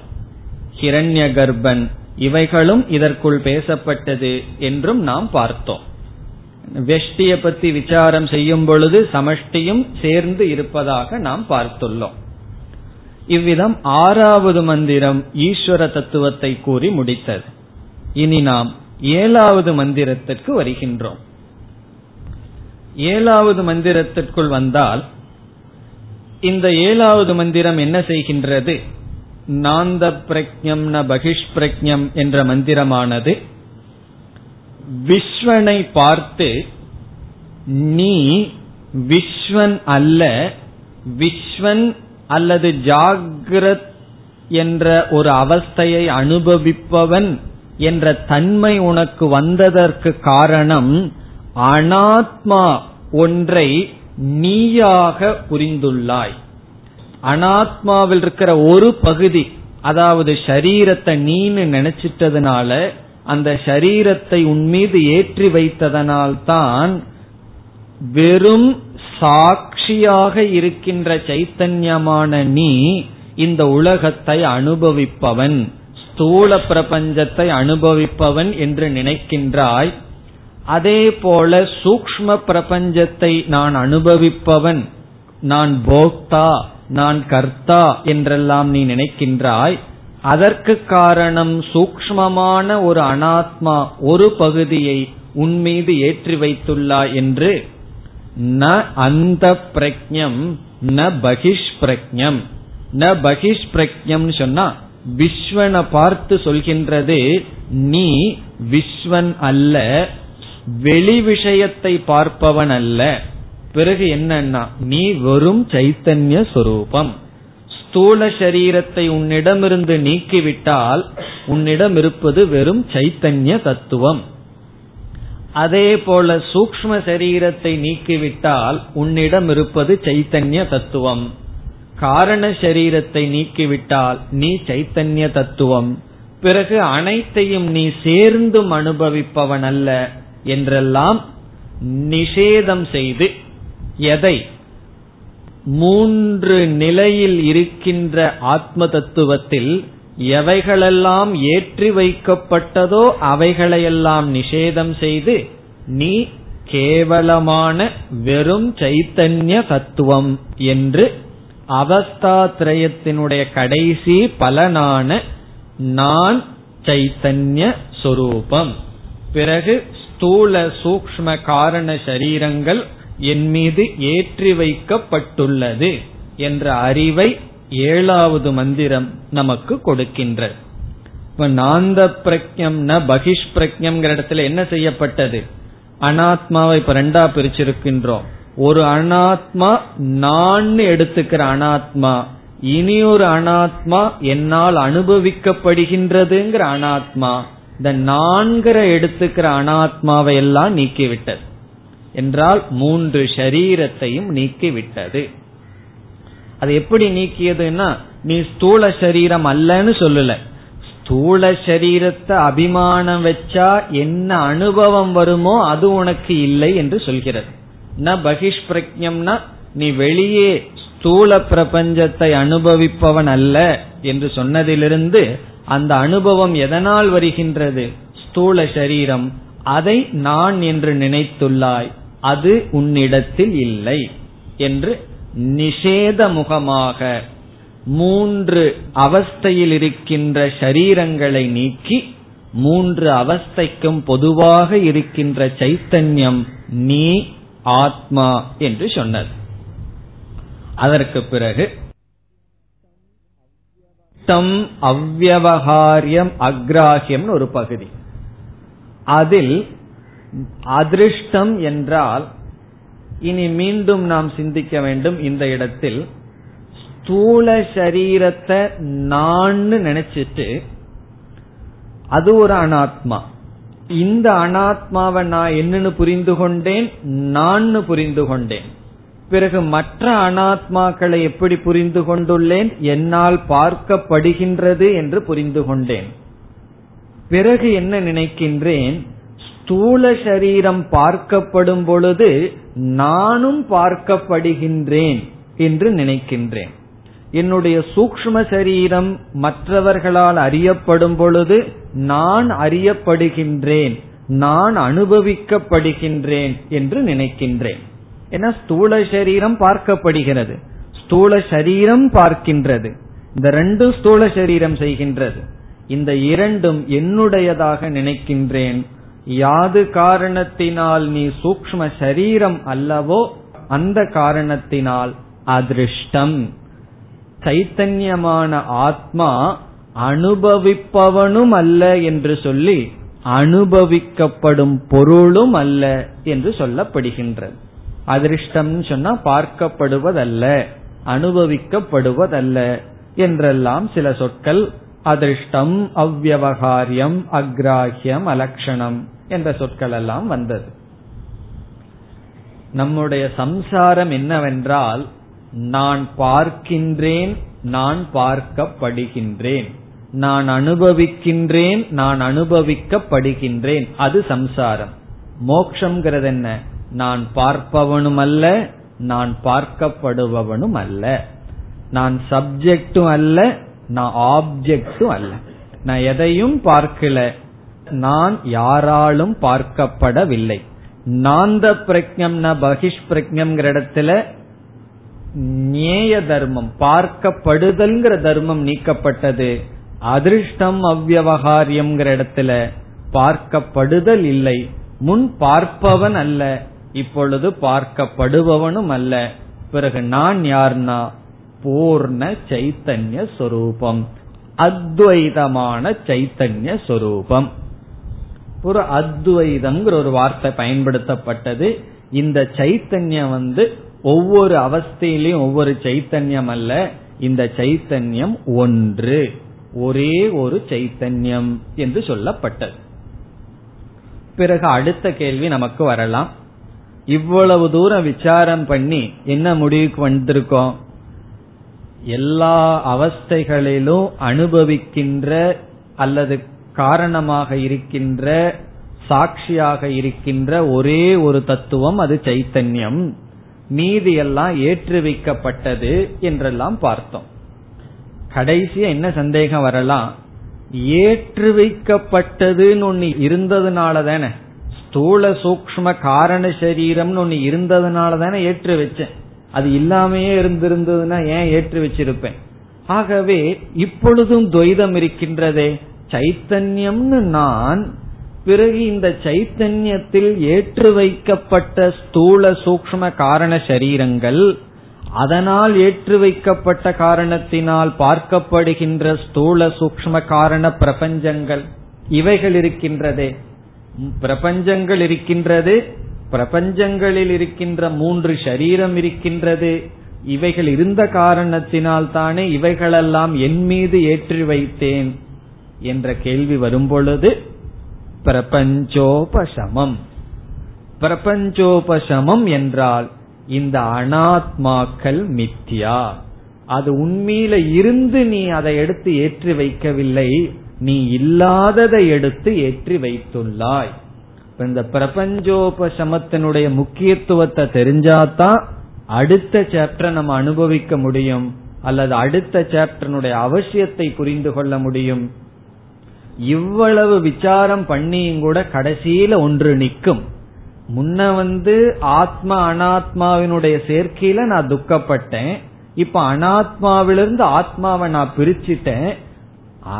ஹிரண்ய கர்ப்பன் இவைகளும் இதற்குள் பேசப்பட்டது என்றும் நாம் பார்த்தோம். வெஷ்டியை பத்தி விசாரம் செய்யும் பொழுது சமஷ்டியும் சேர்ந்து இருப்பதாக நாம் பார்த்துள்ளோம். இவ்விதம் ஆறாவது மந்திரம் ஈஸ்வர தத்துவத்தை கூறி முடித்தது. இனி நாம் ஏழாவது மந்திரத்திற்கு வருகின்றோம். ஏழாவது மந்திரத்திற்குள் வந்தால் இந்த ஏழாவது மந்திரம் என்ன செய்கின்றது? நாந்த பிரக்ஞம் ந பகிஷ்பிரக்ஞம் என்ற மந்திரமானது விஸ்வனை பார்த்து நீ விஸ்வன் அல்ல விஸ்வன் அல்லது ஜாகிரத் என்ற ஒரு அவஸ்தையை அனுபவிப்பவன் என்ற தன்மை உனக்கு வந்ததற்கு காரணம் அனாத்மா ஒன்றை நீயாக புரிந்துள்ளாய். அனாத்மாவில் இருக்கிற ஒரு பகுதி அதாவது ஷரீரத்தை நீன்னு நினைச்சிட்டதுனால அந்த ஷரீரத்தை உன்மீது ஏற்றி வைத்ததனால்தான் வெறும் சாட்சியாக இருக்கின்ற சைத்தன்யமான நீ இந்த உலகத்தை அனுபவிப்பவன் ஸ்தூல பிரபஞ்சத்தை அனுபவிப்பவன் என்று நினைக்கின்றாய். அதே போல சூக்ம பிரபஞ்சத்தை நான் அனுபவிப்பவன் நான் போக்தா. நான் கர்த்தா என்றெல்லாம் நீ நினைக்கின்றாய் அதற்கு காரணம் சூக்மமான ஒரு அனாத்மா ஒரு பகுதியை உன்மீது ஏற்றி வைத்துள்ளாய் என்று ந அந்த பிரக்ஞம் ந பகிஷ் பிரக்ஞம் ந பகிஷ் பிரக்ஞம் சொன்னா விஸ்வனை பார்த்து சொல்கின்றது நீ விஸ்வன் அல்ல வெளி விஷயத்தை பார்ப்பவன் அல்ல. பிறகு என்னன்னா நீ வெறும் சைத்தன்ய சொரூபம். ஸ்தூல சரீரத்தை உன்னிடமிருந்து நீக்கிவிட்டால் உன்னிடம் இருப்பது வெறும் சைத்தன்ய தத்துவம். அதே போல சூக்ம சரீரத்தை நீக்கிவிட்டால் உன்னிடம் இருப்பது சைத்தன்ய தத்துவம். காரண சரீரத்தை நீக்கிவிட்டால் நீ சைத்தன்ய தத்துவம். பிறகு அனைத்தையும் நீ சேர்ந்தும் அனுபவிப்பவன் அல்ல என்றெல்லாம் நிஷேதம் செய்து எதை? மூன்று நிலையில் இருக்கின்ற ஆத்ம தத்துவத்தில் எவைகளெல்லாம் ஏற்றி வைக்கப்பட்டதோ அவைகளையெல்லாம் நிஷேதம் செய்து நீ கேவலமான வெறும் சைத்தன்ய தத்துவம் என்று அவஸ்தாத்ரயத்தினுடைய கடைசி பலனான நான் சைத்தன்ய சொரூபம். பிறகு ஸ்தூல சூக்ம காரண சரீரங்கள் என் மீது ஏற்றி வைக்கப்பட்டுள்ளது என்ற அறிவை ஏழாவது மந்திரம் நமக்கு கொடுக்கின்ற இப்ப நாந்த பிரக்யம் ந பகிஷ் பிரக்யம்ங்கிற இடத்துல என்ன செய்யப்பட்டது? அனாத்மாவை இப்ப ரெண்டா பிரிச்சிருக்கின்றோம். ஒரு அனாத்மா நான் எடுத்துக்கிற அனாத்மா இனி ஒரு அனாத்மா என்னால் அனுபவிக்கப்படுகின்றதுங்கிற அனாத்மா இந்த நான்கிற எடுத்துக்கிற அனாத்மாவை எல்லாம் நீக்கிவிட்டது. என்றால் மூன்று ஷரீரத்தையும் நீக்கிவிட்டது. அது எப்படி நீக்கியதுன்னா நீ ஸ்தூல சரீரம் அல்லன்னு சொல்லல. ஸ்தூல சரீரத்தை அபிமானம் வச்சா என்ன அனுபவம் வருமோ அது உனக்கு இல்லை என்று சொல்கிறது. ந பகிஷ்பிரக்யம்னா நீ வெளியே ஸ்தூல பிரபஞ்சத்தை அனுபவிப்பவன் அல்ல என்று சொன்னதிலிருந்து அந்த அனுபவம் எதனால் வருகின்றது? ஸ்தூல சரீரம் அதை நான் என்று நினைத்துள்ளாய். அது உன்னிடத்தில் இல்லை என்று நிஷேத முகமாக மூன்று அவஸ்தையில் இருக்கின்ற ஷரீரங்களை நீக்கி மூன்று அவஸ்தைக்கும் பொதுவாக இருக்கின்ற சைத்தன்யம் நீ ஆத்மா என்று சொன்னது. அதற்கு பிறகு தம் அவ்வகாரியம் அக்ராஹியம் ஒரு பகுதி. அதில் அதிருஷ்டம் என்றால் இனி மீண்டும் நாம் சிந்திக்க வேண்டும் இந்த இடத்தில் ஸ்தூல சரீரத்தை நான் நினைச்சிட்டு அது ஒரு அனாத்மா. இந்த அனாத்மாவை நான் என்னன்னு புரிந்து கொண்டேன் நான் புரிந்து கொண்டேன். பிறகு மற்ற அனாத்மாக்களை எப்படி புரிந்து கொண்டுள்ளேன் என்னால் பார்க்கப்படுகின்றது என்று புரிந்து கொண்டேன். பிறகு என்ன நினைக்கின்றேன் ஸ்தூல சரீரம் பார்க்கப்படும் பொழுது நானும் பார்க்கப்படுகின்றேன் என்று நினைக்கின்றேன். என்னுடைய சூக்ம சரீரம் மற்றவர்களால் அறியப்படும் பொழுது நான் அறியப்படுகின்றேன் நான் அனுபவிக்கப்படுகின்றேன் என்று நினைக்கின்றேன். ஏன்னா ஸ்தூல சரீரம் பார்க்கப்படுகிறது ஸ்தூல சரீரம் பார்க்கின்றது. இந்த ரெண்டு ஸ்தூல சரீரம் செய்கின்றது. இந்த இரண்டும் என்னுடையதாக நினைக்கின்றேன் யாது காரணத்தினால் நீ சூக்ம சரீரம் அல்லவோ அந்த காரணத்தினால் அதிருஷ்டம். சைத்தன்யமான ஆத்மா அனுபவிப்பவனும் அல்ல என்று சொல்லி அனுபவிக்கப்படும் பொருளும் அல்ல என்று சொல்லப்படுகின்றது. அதிர்ஷ்டம் சொன்னா பார்க்கப்படுவதல்ல அனுபவிக்கப்படுவதல்ல என்றெல்லாம் சில சொற்கள் அதிர்ஷ்டம் அவ்வகாரியம் அக்ராஹியம் அலக்ஷணம். என்ற சொற்கள் எல்லாம் வந்தது. நம்முடைய சம்சாரம் என்னவென்றால் நான் பார்க்கின்றேன் நான் பார்க்கப்படுகின்றேன். நான் அனுபவிக்கின்றேன் நான் அனுபவிக்கப்படுகின்றேன். அது சம்சாரம். மோக்ஷங்கிறது என்ன நான் பார்ப்பவனும் அல்ல நான் பார்க்கப்படுபவனும் அல்ல நான் சப்ஜெக்டும் அல்ல நான் ஆப்ஜெக்டும் அல்ல. நான் எதையும் பார்க்கல நான் யாராலும் பார்க்கப்படவில்லை. நாந்த பிரஜம்னா பகிஷ் பிரஜம்ங்கிற இடத்துல நேய தர்மம் பார்க்கப்படுதல்ங்கிற தர்மம் நீக்கப்பட்டது. அதிர்ஷ்டம் அவ்வகாரியம்ங்கிற இடத்துல பார்க்கப்படுதல் இல்லை. முன் பார்ப்பவன் அல்ல இப்பொழுது பார்க்கப்படுபவனும் அல்ல. பிறகு நான் யார்னா? பூர்ண சைத்தன்ய சொரூபம். அத்வைதமான சைத்தன்ய சொரூபம். ஒரு அத்வைதம்ங்கிற ஒரு வார்த்தை பயன்படுத்தப்பட்டது. இந்த சைத்தன்யம் வந்து ஒவ்வொரு அவஸ்தையிலையும் ஒவ்வொரு சைத்தன்யம் அல்ல. இந்த சைத்தன்யம் ஒன்று. ஒரே ஒரு சைத்தன்யம் என்று சொல்லப்பட்டது. பிறகு அடுத்த கேள்வி நமக்கு வரலாம். இவ்வளவு தூரம் விசாரம் பண்ணி என்ன முடிவுக்கு வந்திருக்கோம்? எல்லா அவஸ்தைகளிலும் அனுபவிக்கின்ற அல்லது காரணமாக இருக்கின்ற சாட்சியாக இருக்கின்ற ஒரே ஒரு தத்துவம் அது சைத்தன்யம். மீதி எல்லாம் ஏற்றுவிக்கப்பட்டது என்றெல்லாம் பார்த்தோம். கடைசியா என்ன சந்தேகம் வரலாம்? ஏற்று வைக்கப்பட்டதுன்னு ஒன்னு இருந்ததுனால தானே. ஸ்தூல சூக்ம காரண சரீரம்னு ஒன்னு இருந்ததுனால தானே ஏற்று வச்சேன் அது இல்லாமையே இருந்திருந்ததுன்னா ஏன் ஏற்று வச்சிருப்பேன் ஆகவே இப்பொழுதும் துவைதம் இருக்கின்றதே. சைத்தன்யம்னு நான் பிறகு இந்த சைத்தன்யத்தில் ஏற்று வைக்கப்பட்ட ஸ்தூல சூக்ம காரண சரீரங்கள் அதனால் ஏற்று வைக்கப்பட்ட காரணத்தினால் பார்க்கப்படுகின்ற ஸ்தூல சூக்ம காரண பிரபஞ்சங்கள் இவைகள் இருக்கின்றதே. பிரபஞ்சங்கள் இருக்கின்றது பிரபஞ்சங்களில் இருக்கின்ற மூன்று சரீரம் இருக்கின்றது. இவைகள் இருந்த காரணத்தினால் தானே இவைகளெல்லாம் என் மீது ஏற்றி வைத்தேன். என்ற கேள்வி வரும்பொழுது பிரபஞ்சோபசமம். பிரபஞ்சோபசமம் என்றால் இந்த அனாத்மாக்கள் மித்யா. அது உண்மையில இருந்து நீ அதை எடுத்து ஏற்றி வைக்கவில்லை. நீ இல்லாததை எடுத்து ஏற்றி வைத்துள்ளாய். இந்த பிரபஞ்சோபசமத்தினுடைய முக்கியத்துவத்தை தெரிஞ்சாதான் அடுத்த சாப்டர் நம்ம அனுபவிக்க முடியும். அல்லது அடுத்த சாப்டனுடைய அவசியத்தை புரிந்து கொள்ள முடியும். இவ்வளவு விசாரம் பண்ணியும் கூட கடைசியில ஒன்று நிற்கும் முன்ன வந்து ஆத்மா அனாத்மாவினுடைய சேர்க்கையில நான் துக்கப்பட்டேன். இப்ப அனாத்மாவிலிருந்து ஆத்மாவை நான் பிரிச்சுட்டேன்.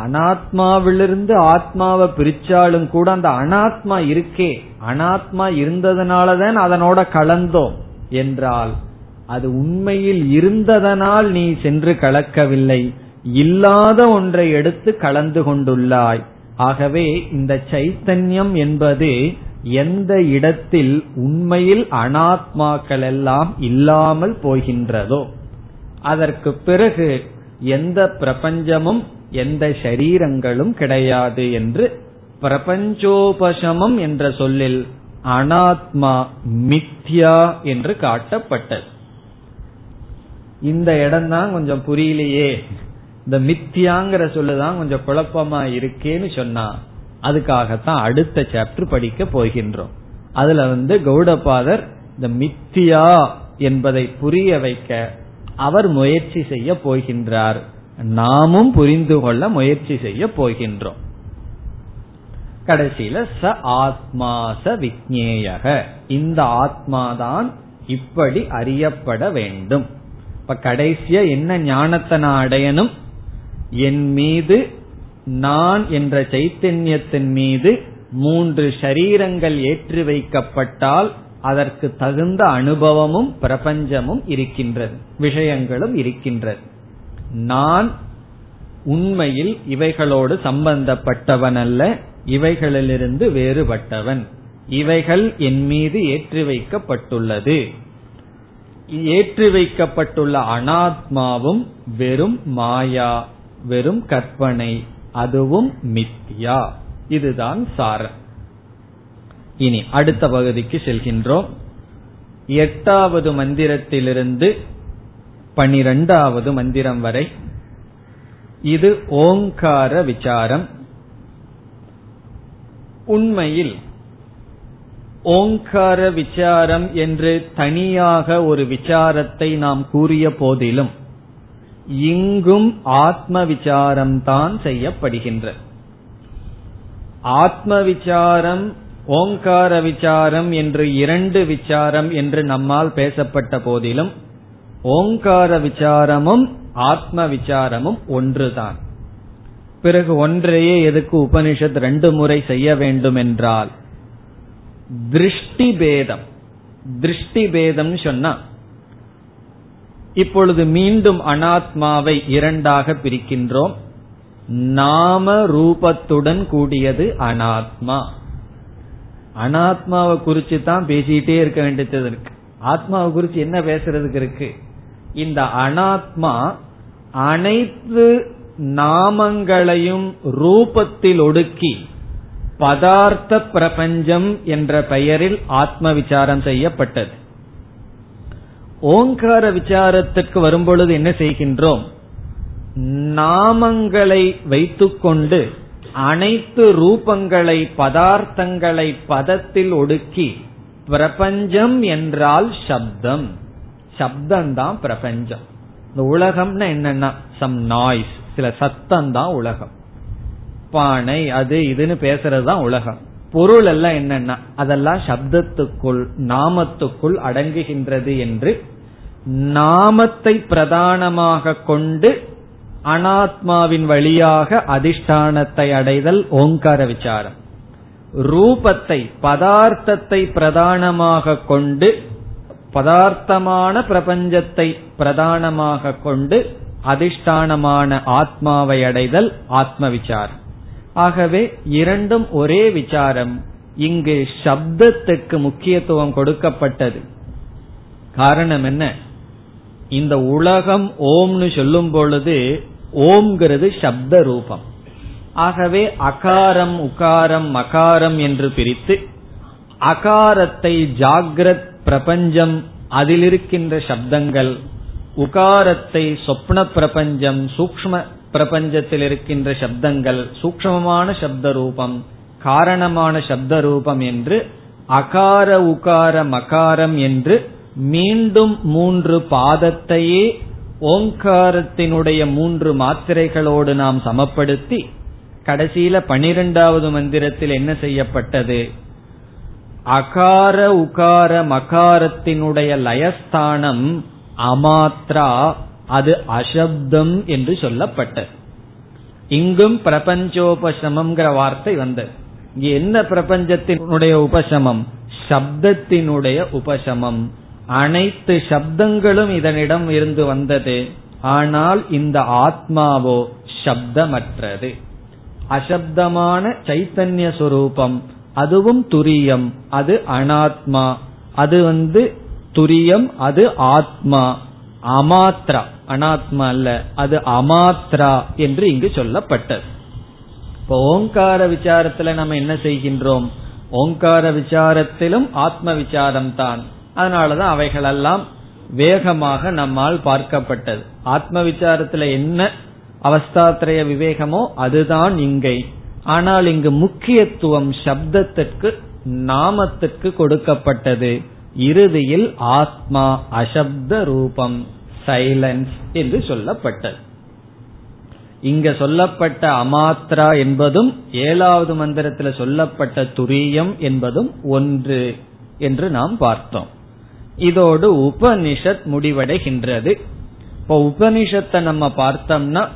அனாத்மாவிலிருந்து ஆத்மாவை பிரிச்சாலும் கூட அந்த அனாத்மா இருக்கே. அனாத்மா இருந்ததுனாலதான் அதனோட கலந்தோம் என்றால் அது உண்மையில் இருந்ததனால் நீ சென்று கலக்கவில்லை. இல்லாத ஒன்றை எடுத்து கலந்து கொண்டுள்ளாய். ஆகவே இந்த சைத்தன்யம் என்பது எந்த இடத்தில் உண்மையில் அனாத்மாக்கள் எல்லாம் இல்லாமல் போகின்றதோ அதற்கு பிறகு எந்த பிரபஞ்சமும் எந்த ஷரீரங்களும் கிடையாது என்று பிரபஞ்சோபசமம் என்ற சொல்லில் அனாத்மா மித்யா என்று காட்டப்பட்டது. இந்த இடம் தான் கொஞ்சம் புரியலையே. இந்த மித்தியாங்கிற சொல்லுதான் கொஞ்சம் குழப்பமா இருக்கேன்னு சொன்னா அதுக்காகத்தான் அடுத்த சாப்டர் படிக்க போகின்றோம். அதுல வந்து கௌடபாதர் இந்த மித்தியா என்பதை புரிய வைக்க அவர் முயற்சி செய்ய போகின்றார். நாமும் புரிந்து கொள்ள முயற்சி செய்ய போகின்றோம். கடைசியில ச ஆத்மா ச விக்னேயக இந்த ஆத்மாதான் இப்படி அறியப்பட வேண்டும். இப்ப கடைசியா என்ன ஞானத்தை நான் அடையணும்? என் மீது நான் என்ற சைத்தன்யத்தின் மீது மூன்று ஷரீரங்கள் ஏற்றி வைக்கப்பட்டால் அதற்கு தகுந்த அனுபவமும் பிரபஞ்சமும் இருக்கின்றது விஷயங்களும் இருக்கின்றது. நான் உண்மையில் இவைகளோடு சம்பந்தப்பட்டவன் அல்ல இவைகளிலிருந்து வேறுபட்டவன். இவைகள் என் மீது ஏற்றி வைக்கப்பட்டுள்ளது. ஏற்றி வைக்கப்பட்டுள்ள அனாத்மாவும் வெறும் மாயா. வெறும் கற்பனை அதுவும் மித்தியா இதுதான் சாரம். இனி அடுத்த பகுதிக்கு செல்கின்றோம். எட்டாவது மந்திரத்திலிருந்து பனிரெண்டாவது மந்திரம் வரை. இது ஓங்கார விசாரம். உண்மையில் ஓங்கார விசாரம் என்று தனியாக ஒரு விசாரத்தை நாம் கூறிய போதிலும் இங்கும் ஆத்ம விசாரம்தான் செய்யப்படுகின்ற. ஆத்ம விசாரம் ஓங்கார விசாரம் என்று இரண்டு விசாரம் என்று நம்மால் பேசப்பட்ட போதிலும் ஓங்கார விசாரமும் ஆத்ம விசாரமும் ஒன்றுதான். பிறகு ஒன்றையே எதுக்கு உபனிஷத் ரெண்டு முறை செய்ய வேண்டும் என்றால் திருஷ்டி பேதம் திருஷ்டி பேதம் சொன்னா இப்பொழுது மீண்டும் அனாத்மாவை இரண்டாக பிரிக்கின்றோம். நாம ரூபத்துடன் கூடியது அனாத்மா. அனாத்மாவை குறிச்சு தான் பேசிட்டே இருக்க வேண்டியது இருக்கு. ஆத்மாவை குறிச்சு என்ன பேசுறதுக்கு இருக்கு? இந்த அனாத்மா அனைத்து நாமங்களையும் ரூபத்தில் ஒடுக்கி பதார்த்த பிரபஞ்சம் என்ற பெயரில் ஆத்ம விசாரம் செய்யப்பட்டது. ஓங்கார விசாரத்திற்கு வரும்பொழுது என்ன செய்கின்றோம்? நாமங்களை வைத்துக்கொண்டு அனைத்து ரூபங்களை பதார்த்தங்களை பதத்தில் ஒடுக்கி பிரபஞ்சம் என்றால் சப்தம். சப்தம் தான் பிரபஞ்சம். இந்த உலகம்னா என்னன்னா சம் நாய்ஸ் சில சத்தம் தான் உலகம். பானை அது இதுன்னு பேசுறது தான் உலகம். பொருள் எல்லாம் என்னன்னா அதெல்லாம் சப்தத்துக்குள் நாமத்துக்குள் அடங்குகின்றது என்று நாமத்தை பிரதானமாக கொண்டு அனாத்மாவின் வழியாக அதிஷ்டானத்தை அடைதல் ஓங்கார விசாரம். ரூபத்தை பதார்த்தத்தை பிரதானமாக கொண்டு பதார்த்தமான பிரபஞ்சத்தை பிரதானமாக கொண்டு அதிஷ்டானமான ஆத்மாவை அடைதல் ஆத்ம விசாரம் ஆகவே இரண்டும் ஒரே விசாரம். இங்கு சப்தத்துக்கு முக்கியத்துவம் கொடுக்கப்பட்டது. காரணம் என்ன? இந்த உலகம் ஓம்னு சொல்லும் பொழுது ஓம்ங்கிறது சப்த ரூபம் ஆகவே அகாரம் உகாரம் மகாரம் என்று பிரித்து அகாரத்தை ஜாகிரத் பிரபஞ்சம் அதில் இருக்கின்ற சப்தங்கள் உகாரத்தை சொப்ன பிரபஞ்சம் சூக்ம பிரபஞ்சத்தில் இருக்கின்ற சப்தங்கள் சூக்மமான சப்த ரூபம் காரணமான சப்த ரூபம் என்று அகார உகார மகாரம் என்று மீண்டும் மூன்று பாதத்தையே ஓங்காரத்தினுடைய மூன்று மாத்திரைகளோடு நாம் சமப்படுத்தி கடைசியில பனிரெண்டாவது மந்திரத்தில் என்ன செய்யப்பட்டது? அகார உகார மகாரத்தினுடைய லயஸ்தானம் அமாத்ரா அது அசப்தம் என்று சொல்லப்பட்டது. இங்கும் பிரபஞ்சோபசமம்ங்கிற வார்த்தை வந்தது. இங்கு என்ன பிரபஞ்சத்தினுடைய உபசமம்? சப்தத்தினுடைய உபசமம். அனைத்து சப்தங்களும் இதனிடம் இருந்து வந்தது. ஆனால் இந்த ஆத்மாவோ சப்தமற்றது. அசப்தமான சைத்தன்ய சொரூபம் அதுவும் துரியம் அது அனாத்மா அது வந்து துரியம் அது ஆத்மா. அமாத்ரா அனாத்மா அல்ல அது அமாத்ரா என்று இங்கு சொல்லப்பட்டது. இப்போ ஓங்கார விசாரத்துல நம்ம என்ன செய்கின்றோம்? ஓங்கார விசாரத்திலும் ஆத்ம விசாரம் தான் அதனாலதான் அவைகளெல்லாம் வேகமாக நம்மால் பார்க்கப்பட்டது. ஆத்ம விசாரத்துல என்ன அவஸ்தாத்திரைய விவேகமோ அதுதான் இங்கை. ஆனால் இங்கு முக்கியத்துவம் சப்தத்திற்கு நாமத்திற்கு கொடுக்கப்பட்டது. இறுதியில் ஆத்மா அசப்த ரூபம் சைலன்ஸ் என்று சொல்லப்பட்டது. இங்க சொல்லப்பட்ட அமாத்ரா என்பதும் ஏழாவது மந்திரத்தில் சொல்லப்பட்ட துரியம் என்பதும் ஒன்று என்று நாம் பார்த்தோம். இதோடு உபனிஷத் முடிவடைகின்றது. இப்போ உபனிஷத்தை நம்ம பார்த்தோம்னா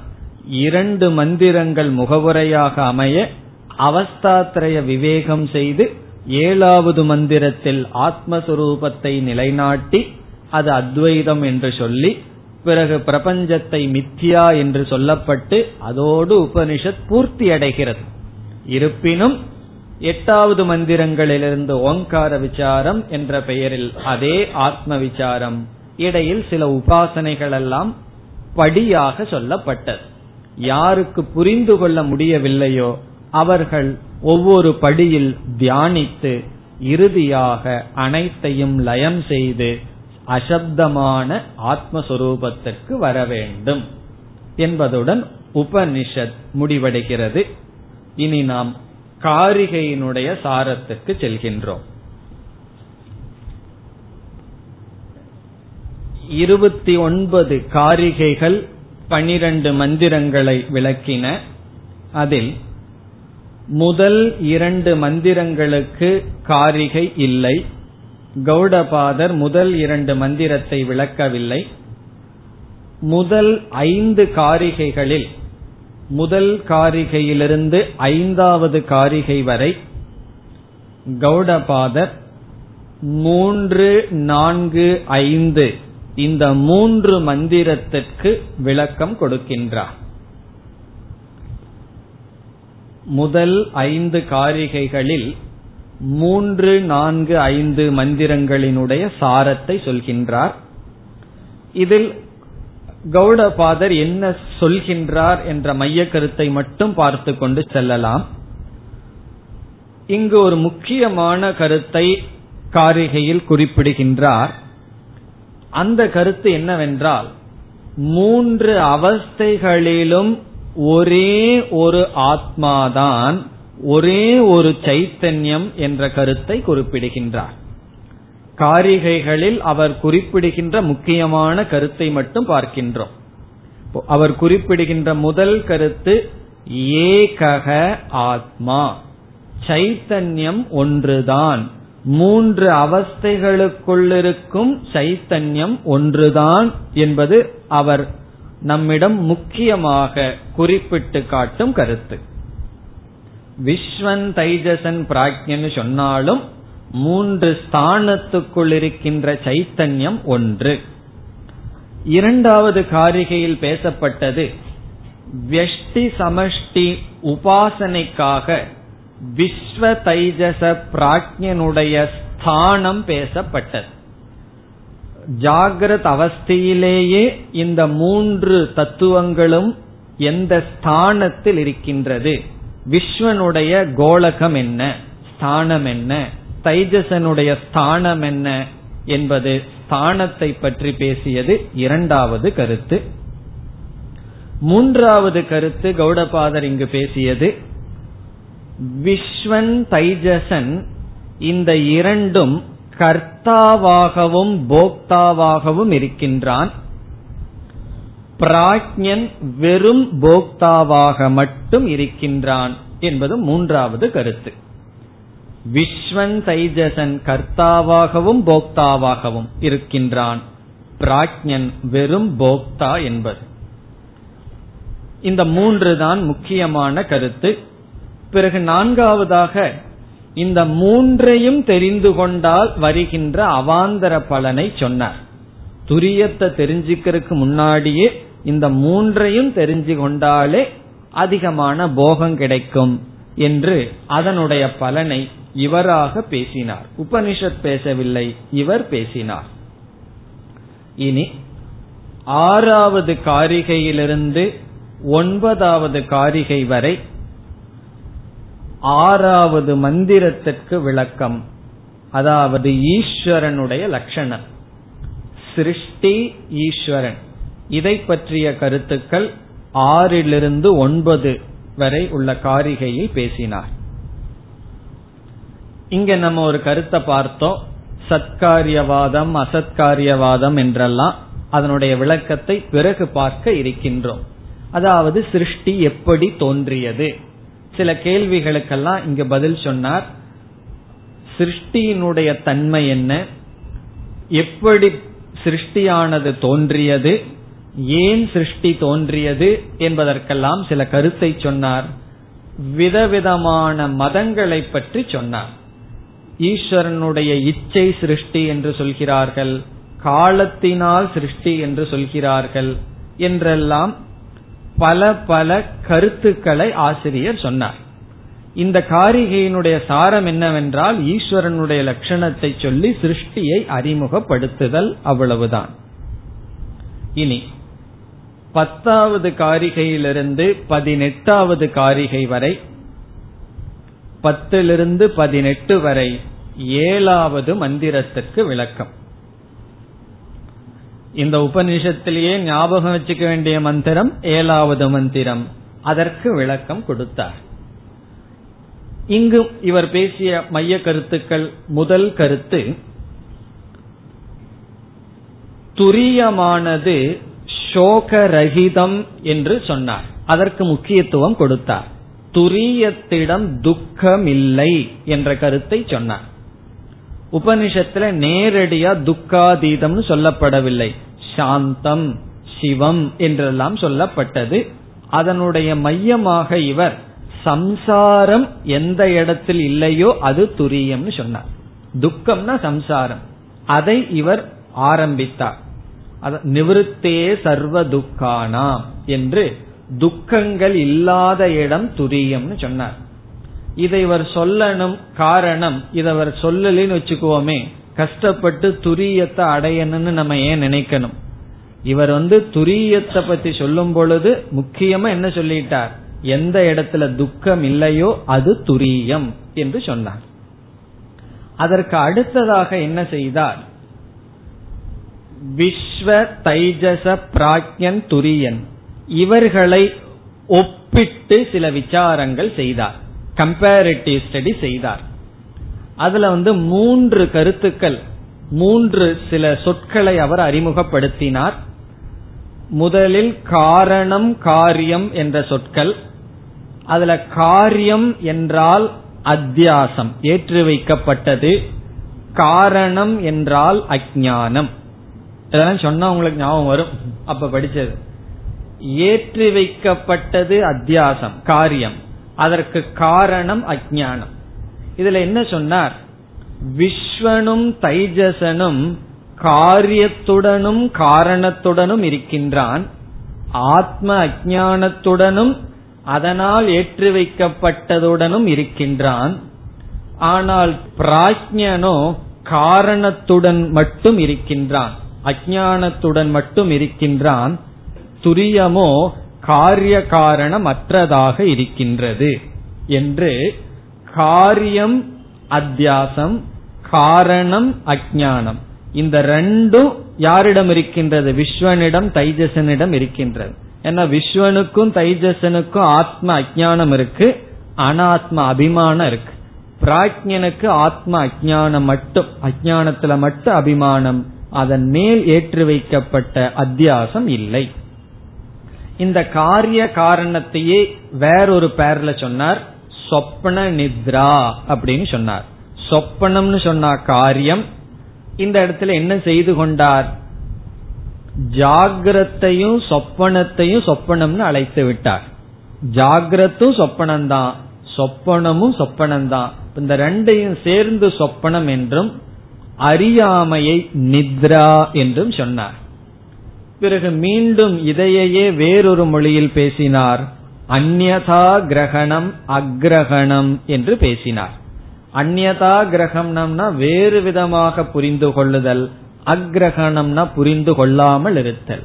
இரண்டு மந்திரங்கள் முகவுரையாக அமைய அவஸ்தாத்திரைய விவேகம் செய்து ஏழாவது மந்திரத்தில் ஆத்மஸ்வரூபத்தை நிலைநாட்டி அது அத்வைதம் என்று சொல்லி பிறகு பிரபஞ்சத்தை மித்தியா என்று சொல்லப்பட்டு அதோடு உபனிஷத் பூர்த்தி அடைகிறது இருப்பினும் எட்டாவது மந்திரங்களிலிருந்து ஓங்கார விசாரம் என்ற பெயரில் அதே ஆத்ம விசாரம். இடையில் சில உபாசனைகள் எல்லாம் படியாக சொல்லப்பட்டது. யாருக்கு புரிந்து கொள்ள முடியவில்லையோ அவர்கள் ஒவ்வொரு படியில் தியானித்து இறுதியாக அனைத்தையும் லயம் செய்து அசப்தமான ஆத்மஸ்வரூபத்திற்கு வர வேண்டும். என்பதுடன் உபனிஷத் முடிவடைகிறது. இனி நாம் காரிகையினுடைய சாரத்துக்கு செல்கின்றோம். இருபத்தி ஒன்பது காரிகைகள் பனிரண்டு மந்திரங்களை விளக்கின. அதில் முதல் இரண்டு மந்திரங்களுக்கு காரிகை இல்லை. கௌடபாதர் முதல் இரண்டு மந்திரத்தை விளக்கவில்லை. முதல் ஐந்து காரிகைகளில் முதல் காரிகையிலிருந்து ஐந்தாவது காரிகை வரை கௌடபாதர் மூன்று நான்கு ஐந்து இந்த மூன்று மந்திரத்திற்கு விளக்கம் கொடுக்கின்றார். முதல் ஐந்து காரிகைகளில் மூன்று நான்கு ஐந்து மந்திரங்களினுடைய சாரத்தை சொல்கின்றார். இதில் கௌடபாதர் என்ன சொல்கின்றார் என்ற மைய கருத்தை மட்டும் பார்த்து கொண்டு செல்லலாம். இங்கு ஒரு முக்கியமான கருத்தை காரிகையில் குறிப்பிடுகின்றார். அந்த கருத்து என்னவென்றால் மூன்று அவஸ்தைகளிலும் ஒரே ஒரு ஆத்மாதான் ஒரே ஒரு சைத்தன்யம் என்ற கருத்தை குறிப்பிடுகின்றார். காரிகைகளில் அவர் குறிப்பிடுகின்ற முக்கியமான கருத்தை மட்டும் பார்க்கின்றோம். அவர் குறிப்பிடுகின்ற முதல் கருத்து ஏகக ஆத்மா. சைத்தன்யம் ஒன்றுதான். மூன்று அவஸ்தைகளுக்குள்ளிருக்கும் சைத்தன்யம் ஒன்றுதான் என்பது அவர் நம்மிடம் முக்கியமாக குறிப்பிட்டு காட்டும் கருத்து. விஸ்வன் தைஜசன் பிராக்யன்னு சொன்னாலும் மூன்று ஸ்தானத்துக்குள் இருக்கின்ற சைத்தன்யம் ஒன்று. இரண்டாவது காரிகையில் பேசப்பட்டது வெஷ்டி சமஷ்டி உபாசனைக்காக விஸ்வ தைஜச பிராஜ்யனுடைய ஸ்தானம் பேசப்பட்டது. ஜாகிரத் அவஸ்தையிலேயே இந்த மூன்று தத்துவங்களும் எந்த ஸ்தானத்தில் இருக்கின்றது? விஸ்வனுடைய கோலகம் என்ன? ஸ்தானம் என்ன? தைஜசனுடைய ஸ்தானம் என்ன என்பது ஸ்தானத்தை பற்றி பேசியது இரண்டாவது கருத்து. மூன்றாவது கருத்து கௌடபாதர் இங்கு பேசியது விஸ்வன் தைஜசன் இந்த இரண்டும் கர்த்தாவாகவும் போக்தாவாகவும் இருக்கின்றான். பிராஜ்யன் வெறும் போக்தாவாக மட்டும் இருக்கின்றான் என்பது மூன்றாவது கருத்து. விஸ்வன் தைஜசன் கர்த்தாவாகவும் போக்தாவாகவும் இருக்கின்றான். பிராஜ்யன் வெறும் போக்தா என்பது. இந்த மூன்று தான் முக்கியமான கருத்து. பிறகு நான்காவதாக இந்த மூன்றையும் தெரிந்து கொண்டால் வருகின்ற அவாந்தர பலனை சொன்னார். துரியத்தை தெரிஞ்சுக்கிறதுக்கு முன்னாடியே இந்த மூன்றையும் தெரிஞ்சு கொண்டாலே அதிகமான போகம் கிடைக்கும் என்று அதனுடைய பலனை இவராக பேசினார். உபனிஷத் பேசவில்லை இவர் பேசினார். இனி ஆறாவது காரிகையிலிருந்து ஒன்பதாவது காரிகை வரை ஆறாவது மந்திரத்திற்கு விளக்கம். அதாவது ஈஸ்வரனுடைய லட்சணம். சிருஷ்டி ஈஸ்வரன். இதை பற்றிய கருத்துக்கள் ஆறிலிருந்து ஒன்பது வரை உள்ள காரிகையில் பேசினார். இங்க நம்ம ஒரு கருத்தை பார்த்தோம். சத்காரியவாதம் அசத்காரியவாதம் என்றெல்லாம் அதனுடைய விளக்கத்தை பிறகு பார்க்க இருக்கின்றோம். அதாவது சிருஷ்டி எப்படி தோன்றியது? சில கேள்விகளுக்கெல்லாம் இங்கு பதில் சொன்னார். சிருஷ்டியினுடைய தன்மை என்ன? எப்படி சிருஷ்டியானது தோன்றியது? ஏன் சிருஷ்டி தோன்றியது என்பதற்கெல்லாம் சில கருத்தை சொன்னார். விதவிதமான மதங்களை பற்றி சொன்னார். ஈஸ்வரனுடைய இச்சை சிருஷ்டி என்று சொல்கிறார்கள் காலத்தினால் சிருஷ்டி என்று சொல்கிறார்கள் என்றெல்லாம் பல பல கருத்துக்களை ஆசிரியர் சொன்னார். இந்த காரிகையினுடைய சாரம் என்னவென்றால் ஈஸ்வரனுடைய லட்சணத்தை சொல்லி சிருஷ்டியை அறிமுகப்படுத்துதல் அவ்வளவுதான். இனி பத்தாவது காரிகையிலிருந்து பதினெட்டாவது காரிகை வரை பத்திலிருந்து பதினெட்டு வரை ஏழாவது மந்திரத்திற்கு விளக்கம். இந்த உபநிஷத்திலேயே ஞாபகம் வச்சுக்க வேண்டிய மந்திரம் ஏழாவது மந்திரம். அதற்கு விளக்கம் கொடுத்தார். இங்கு இவர் பேசிய மைய கருத்துக்கள் முதல் கருத்து துரியமானது சோகரகிதம் என்று சொன்னார். அதற்கு முக்கியத்துவம் கொடுத்தார். துரியத்திடம் துக்கமில்லை என்ற கருத்தை சொன்னார். உபனிஷத்துல நேரடியா துக்காதீதம்னு சொல்லப்படவில்லை. சாந்தம் சிவம் என்றெல்லாம் சொல்லப்பட்டது. அதனுடைய மையமாக இவர் சம்சாரம் எந்த இடத்தில் இல்லையோ அது துரியம்னு சொன்னார். துக்கம்னா சம்சாரம். அதை இவர் ஆரம்பித்தார். நிவிருத்தே சர்வ துக்கானாம் என்று துக்கங்கள் இல்லாத இடம் துரியம்னு சொன்னார். இதை இவர் சொல்லணும் காரணம் இதை அவர் சொல்லலன்னு வச்சுக்குவோமே கஷ்டப்பட்டு துரியத்தை அடையணும்னு நம்ம ஏன் நினைக்கணும்? இவர் வந்து துரியத்தை பத்தி சொல்லும் பொழுது முக்கியமா என்ன சொல்லிட்டார்? எந்த இடத்துல துக்கம் இல்லையோ அது துரியம் என்று சொன்னார். அதற்கு அடுத்ததாக என்ன செய்தார்? விஸ்வ தைஜச பிராக்யன் துரியன். இவர்களை ஒப்பிட்டு சில விசாரங்கள் செய்தார். கம்பேரிட்டிவ் ஸ்டடி செய்தார். அதுல வந்து மூன்று கருத்துக்கள் மூன்று சில சொற்களை அவர் அறிமுகப்படுத்தினார். முதலில் காரணம் காரியம் என்ற சொற்கள். அதுல காரியம் என்றால் அத்தியாசம் ஏற்று வைக்கப்பட்டது. காரணம் என்றால் அஜானம் இதெல்லாம் சொன்னா உங்களுக்கு ஞாபகம் வரும். அப்ப படிச்சது. ஏற்றி வைக்கப்பட்டது அத்தியாசம் காரியம். அதற்கு காரணம் அஜானம் இதுல என்ன சொன்னார்? விஸ்வனும் தைஜசனும் காரியத்துடனும் காரணத்துடனும் இருக்கின்றான். ஆத்ம அஜானத்துடனும் அதனால் ஏற்றி வைக்கப்பட்டதுடனும் இருக்கின்றான். ஆனால் பிராஜ்யனோ காரணத்துடன் மட்டும் இருக்கின்றான். அஜானத்துடன் மட்டும் இருக்கின்றான். துரியமோ காரிய காரணமற்றதாக இருக்கின்றது என்று காரியம் அத்தியாசம் காரணம் அஜானம் இந்த ரெண்டும் யாரிடம் இருக்கின்றது? விஸ்வனிடம் தைஜசனிடம் இருக்கின்றது. ஏன்னா விஸ்வனுக்கும் தைஜசனுக்கும் ஆத்ம அஜானம் இருக்கு அனாத்ம அபிமானம் இருக்கு. பிராஜ்யனுக்கு ஆத்ம அஜானம் மட்டும் அஜானத்துல மட்டும் அபிமானம். அதன் மேல் ஏற்றி வைக்கப்பட்ட அத்தியாசம் இல்லை. இந்த காரிய காரணத்தையே வேறொரு பேர்ல சொன்னார் சொப்பன நித்ரா அப்படின்னு சொன்னார். சொப்பனம்னு சொன்னா காரியம். இந்த இடத்துல என்ன செய்து கொண்டார்? ஜாகிரத்தையும் சொப்பனத்தையும் சொப்பனம்னு அழைத்து விட்டார். ஜாகிரத்தும் சொப்பனம்தான் சொப்பனமும் சொப்பனம்தான். இந்த ரெண்டையும் சேர்ந்து சொப்பனம் என்றும் அறியாமையை நித்ரா என்றும் சொன்னார். பிறகு மீண்டும் இதையே வேறொரு மொழியில் பேசினார். அந்நதா கிரகணம் அக்ரகணம் என்று பேசினார். அந்நதா கிரகணம்னா வேறு விதமாக புரிந்து கொள்ளுதல் அக்ரகணம்னா புரிந்து கொள்ளாமல் இருத்தல்.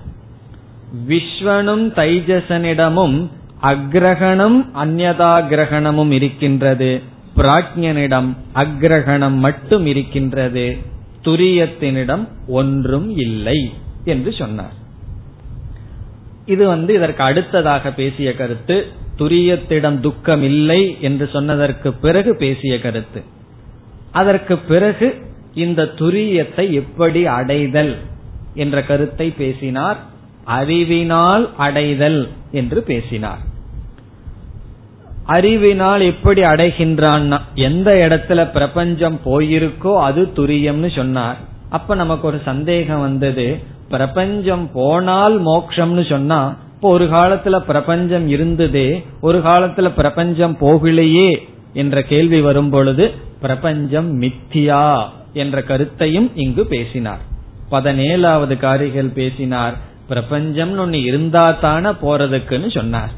விஸ்வனும் தைஜசனிடமும் அக்ரகணம் அந்நதா கிரகணமும் இருக்கின்றது. பிராஜ்யனிடம் அக்ரகணம் மட்டும் இருக்கின்றது. துரியத்தினிடம் ஒன்றும் இல்லை என்று சொன்னார். இது வந்து இதற்கு அடுத்ததாக பேசிய கருத்து துரியத்திடம் துக்கம் இல்லை என்று சொன்னதற்கு பிறகு பேசிய கருத்து. அதற்கு பிறகு இந்த துரியத்தை எப்படி அடைதல் என்ற கருத்தை பேசினார் அறிவினால் அடைதல் என்று பேசினார். அறிவினால் எப்படி அடைகின்றான் எந்த இடத்துல பிரபஞ்சம் போயிருக்கோ அது துரியம்னு சொன்னார். அப்ப நமக்கு ஒரு சந்தேகம் வந்தது பிரபஞ்சம் போனால் மோக்ஷம்னு சொன்னா இப்போ ஒரு காலத்துல பிரபஞ்சம் இருந்ததே ஒரு காலத்துல பிரபஞ்சம் போகலையே என்ற கேள்வி வரும் பொழுது பிரபஞ்சம் மித்தியா என்ற கருத்தையும் இங்கு பேசினார். பதினேழாவது காரிகள் பேசினார் பிரபஞ்சம் ஒன்னு இருந்தா தானே போறதுக்குன்னு சொன்னார்.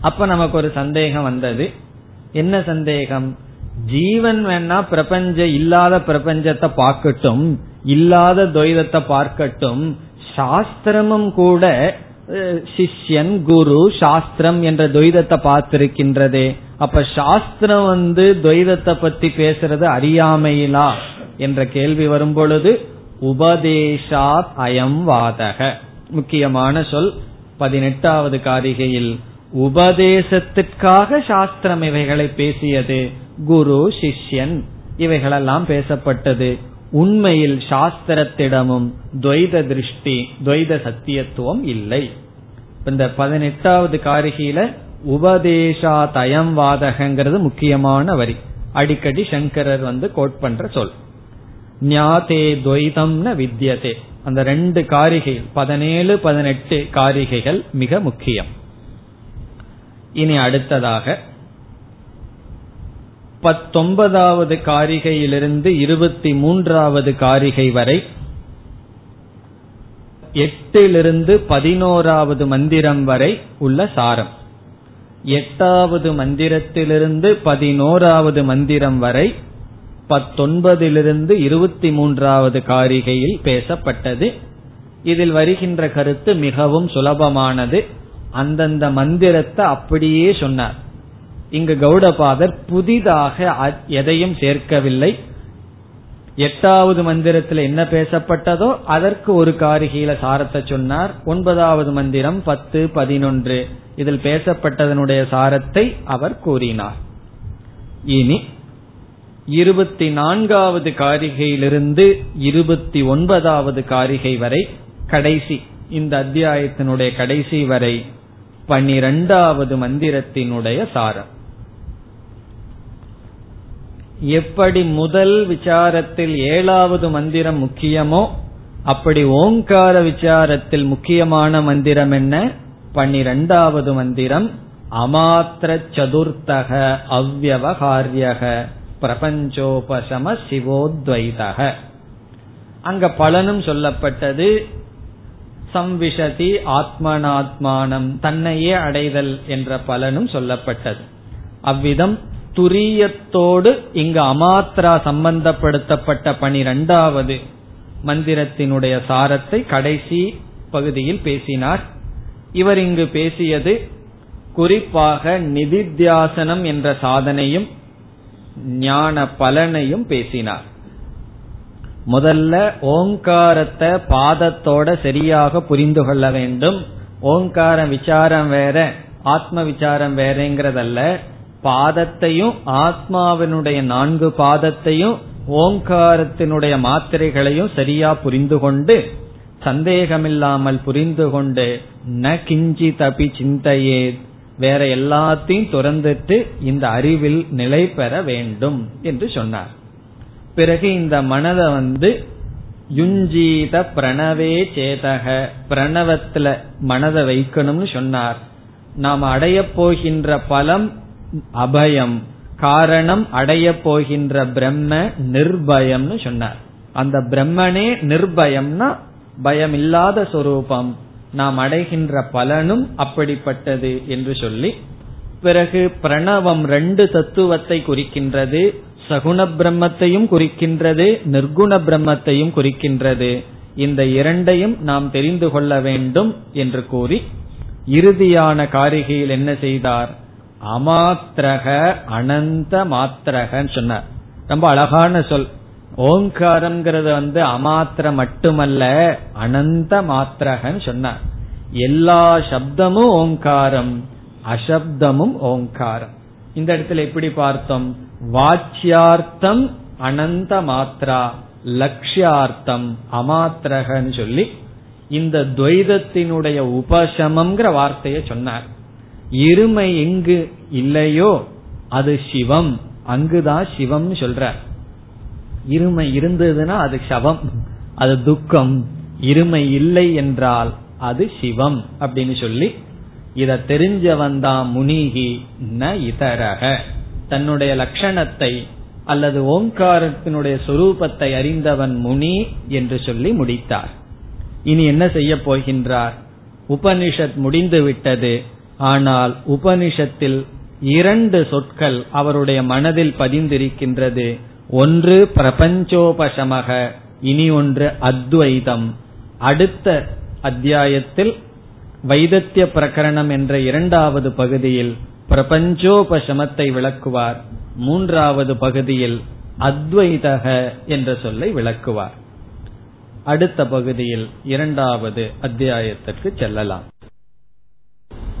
அப்ப நமக்கு ஒரு சந்தேகம் வந்தது. என்ன சந்தேகம்? ஜீவன் வேணா பிரபஞ்ச இல்லாத பிரபஞ்சத்தை பார்க்கட்டும் இல்லாத துவைதத்தை பார்க்கட்டும் சாஸ்திரமும் கூட சிஷ்யன் குரு சாஸ்திரம் என்ற துவைதத்தை பார்த்திருக்கின்றதே. அப்ப சாஸ்திரம் வந்து துவைதத்தை பத்தி பேசுறது அறியாமையிலா? என்ற கேள்வி வரும் பொழுது உபதேசாத் அயம் வாதக. முக்கியமான சொல் பதினெட்டாவது காரிகையில் உபதேசத்திற்காக சாஸ்திரம் இவைகளை பேசியது குரு சிஷ்யன் இவைகளெல்லாம் பேசப்பட்டது. உண்மையில் சாஸ்திரத்திடமும் துவைத திருஷ்டி துவைத சத்தியத்துவம் இல்லை. இந்த பதினெட்டாவது காரிகையில உபதேசா தயம் வாதகங்கிறது முக்கியமான வரி. அடிக்கடி சங்கரர் வந்து கோட் பண்ற சொல். ஞாதே துவைதம்னு வித்யதே அந்த ரெண்டு காரிகை பதினேழு பதினெட்டு காரிகைகள் மிக முக்கியம். இனி அடுத்ததாக பத்தொன்பதாவது காரிகையிலிருந்து இருபத்தி மூன்றாவது காரிகை வரை எட்டிலிருந்து பதினோராவது மந்திரம் வரை உள்ள சாரம். எட்டாவது மந்திரத்திலிருந்து பதினோராவது மந்திரம் வரை பத்தொன்பதிலிருந்து இருபத்தி மூன்றாவது காரிகையில் பேசப்பட்டது. இதில் வருகின்ற கருத்து மிகவும் சுலபமானது. அந்தந்த மந்திரத்தை அப்படியே சொன்னார். இங்கு கௌடபாதர் புதிதாக எதையும் சேர்க்கவில்லை. எட்டாவது மந்திரத்தில் என்ன பேசப்பட்டதோ அதற்கு ஒரு காரிகையில சாரத்தை சொன்னார். ஒன்பதாவது மந்திரம் பத்து பதினொன்று. இதில் பேசப்பட்டதனுடைய சாரத்தை அவர் கூறினார். இனி இருபத்தி நான்காவது காரிகையிலிருந்து இருபத்தி ஒன்பதாவது காரிகை வரை கடைசி இந்த அத்தியாயத்தினுடைய கடைசி வரை பனிரெண்டாவது மந்திரத்தினுடைய சாரம். எப்படி முதல் விசாரத்தில் ஏழாவது மந்திரம் முக்கியமோ அப்படி ஓங்கார விசாரத்தில் முக்கியமான மந்திரம் என்ன? பன்னிரெண்டாவது மந்திரம் அமாத்திர சதுர்த்தக அவ்வகாரியக பிரபஞ்சோபசம சிவோத்வைதக. அங்க பலனும் சொல்லப்பட்டது சம்விஷதி ஆத்மனாத்மானம் தன்னையே அடைதல் என்ற பலனும் சொல்லப்பட்டது. அவ்விதம் துரியத்தோடு இங்கு அமாத்ரா சம்பந்தப்படுத்தப்பட்ட பனிரெண்டாவது மந்திரத்தினுடைய சாரத்தை கடைசி பகுதியில் பேசினார். இவர் இங்கு பேசியது குறிப்பாக நிதித்தியாசனம் என்ற சாதனையும் ஞான பலனையும் பேசினார். முதல்ல ஓங்காரத்தை பாதத்தோட சரியாக புரிந்து கொள்ள வேண்டும். ஓங்கார விசாரம் வேற ஆத்ம விசாரம் வேறங்கிறதல்ல. பாதத்தையும் ஆத்மாவினுடைய நான்கு பாதத்தையும் ஓங்காரத்தினுடைய மாத்திரைகளையும் சரியா புரிந்து கொண்டு சந்தேகமில்லாமல் புரிந்து கொண்டு ந கிஞ்சி தபி சிந்தையே வேற எல்லாத்தையும் துறந்துட்டு இந்த அறிவில் நிலை பெற வேண்டும் என்று சொன்னார். பிறகு இந்த மனதை வந்து யுஞ்சீத பிரணவே சேதக பிரணவத்துல மனதை வைக்கணும்னு சொன்னார். நாம் அடைய போகின்ற பலம் அபயம் காரணம் அடைய போகின்ற பிரம்ம நிர்பயம்னு சொன்னார். அந்த பிரம்மனே நிர்பயம்னா பயம் இல்லாத சொரூபம். நாம் அடைகின்ற பலனும் அப்படிப்பட்டது என்று சொல்லி பிறகு பிரணவம் ரெண்டு தத்துவத்தை குறிக்கின்றது சகுண பிரம்மத்தையும் குறிக்கின்றது நிர்குண பிரம்மத்தையும் குறிக்கின்றது. இந்த இரண்டையும் நாம் தெரிந்து கொள்ள வேண்டும் என்று கூறி இறுதியான காரிகையில் என்ன செய்தார்? அமாத்திரக அனந்த மாத்திரகன்னு சொன்னார். ரொம்ப அழகான சொல். ஓங்காரம்ங்கிறது வந்து அமாத்திர மட்டுமல்ல அனந்த மாத்திரகன்னு சொன்னார். எல்லா சப்தமும் ஓங்காரம் அசப்தமும் ஓங்காரம். இந்த இடத்துல எப்படி பார்த்தோம்? வாச்சியார்த்தம் அனந்த மாத்ரா லட்சியார்த்தம் அமாத்திரகன்னு சொல்லி இந்த துவைதத்தினுடைய உபசமம்ங்கிற வார்த்தையை சொன்னார். இருமை எங்கு இல்லையோ அது சிவம். அங்குதான் சிவம்னு சொல்ற. இருமை இருந்ததுன்னா அது சவம். அது துக்கம். இருமை இல்லை என்றால் அது சிவம் அப்படின்னு சொல்லி இத தெரிஞ்சவன் தான் முனிகி ந இதரக. தன்னுடைய லட்சணத்தை அல்லது ஓங்காரத்தினுடைய சொரூபத்தை அறிந்தவன் முனி என்று சொல்லி முடித்தார். இனி என்ன செய்ய போகின்றார்? உபனிஷத் முடிந்து விட்டது. ஆனால் உபனிஷத்தில் இரண்டு சொற்கள் அவருடைய மனதில் பதிந்திருக்கின்றது. ஒன்று பிரபஞ்சோபசமக இனி ஒன்று அத்வைதம். அடுத்த அத்தியாயத்தில் வைதத்திய பிரகரணம் என்ற இரண்டாவது பகுதியில் பிரபஞ்சோபசமத்தை விளக்குவார். மூன்றாவது பகுதியில் அத்வைதக என்ற சொல்லை விளக்குவார். அடுத்த பகுதியில் இரண்டாவது அத்தியாயத்திற்கு செல்லலாம்.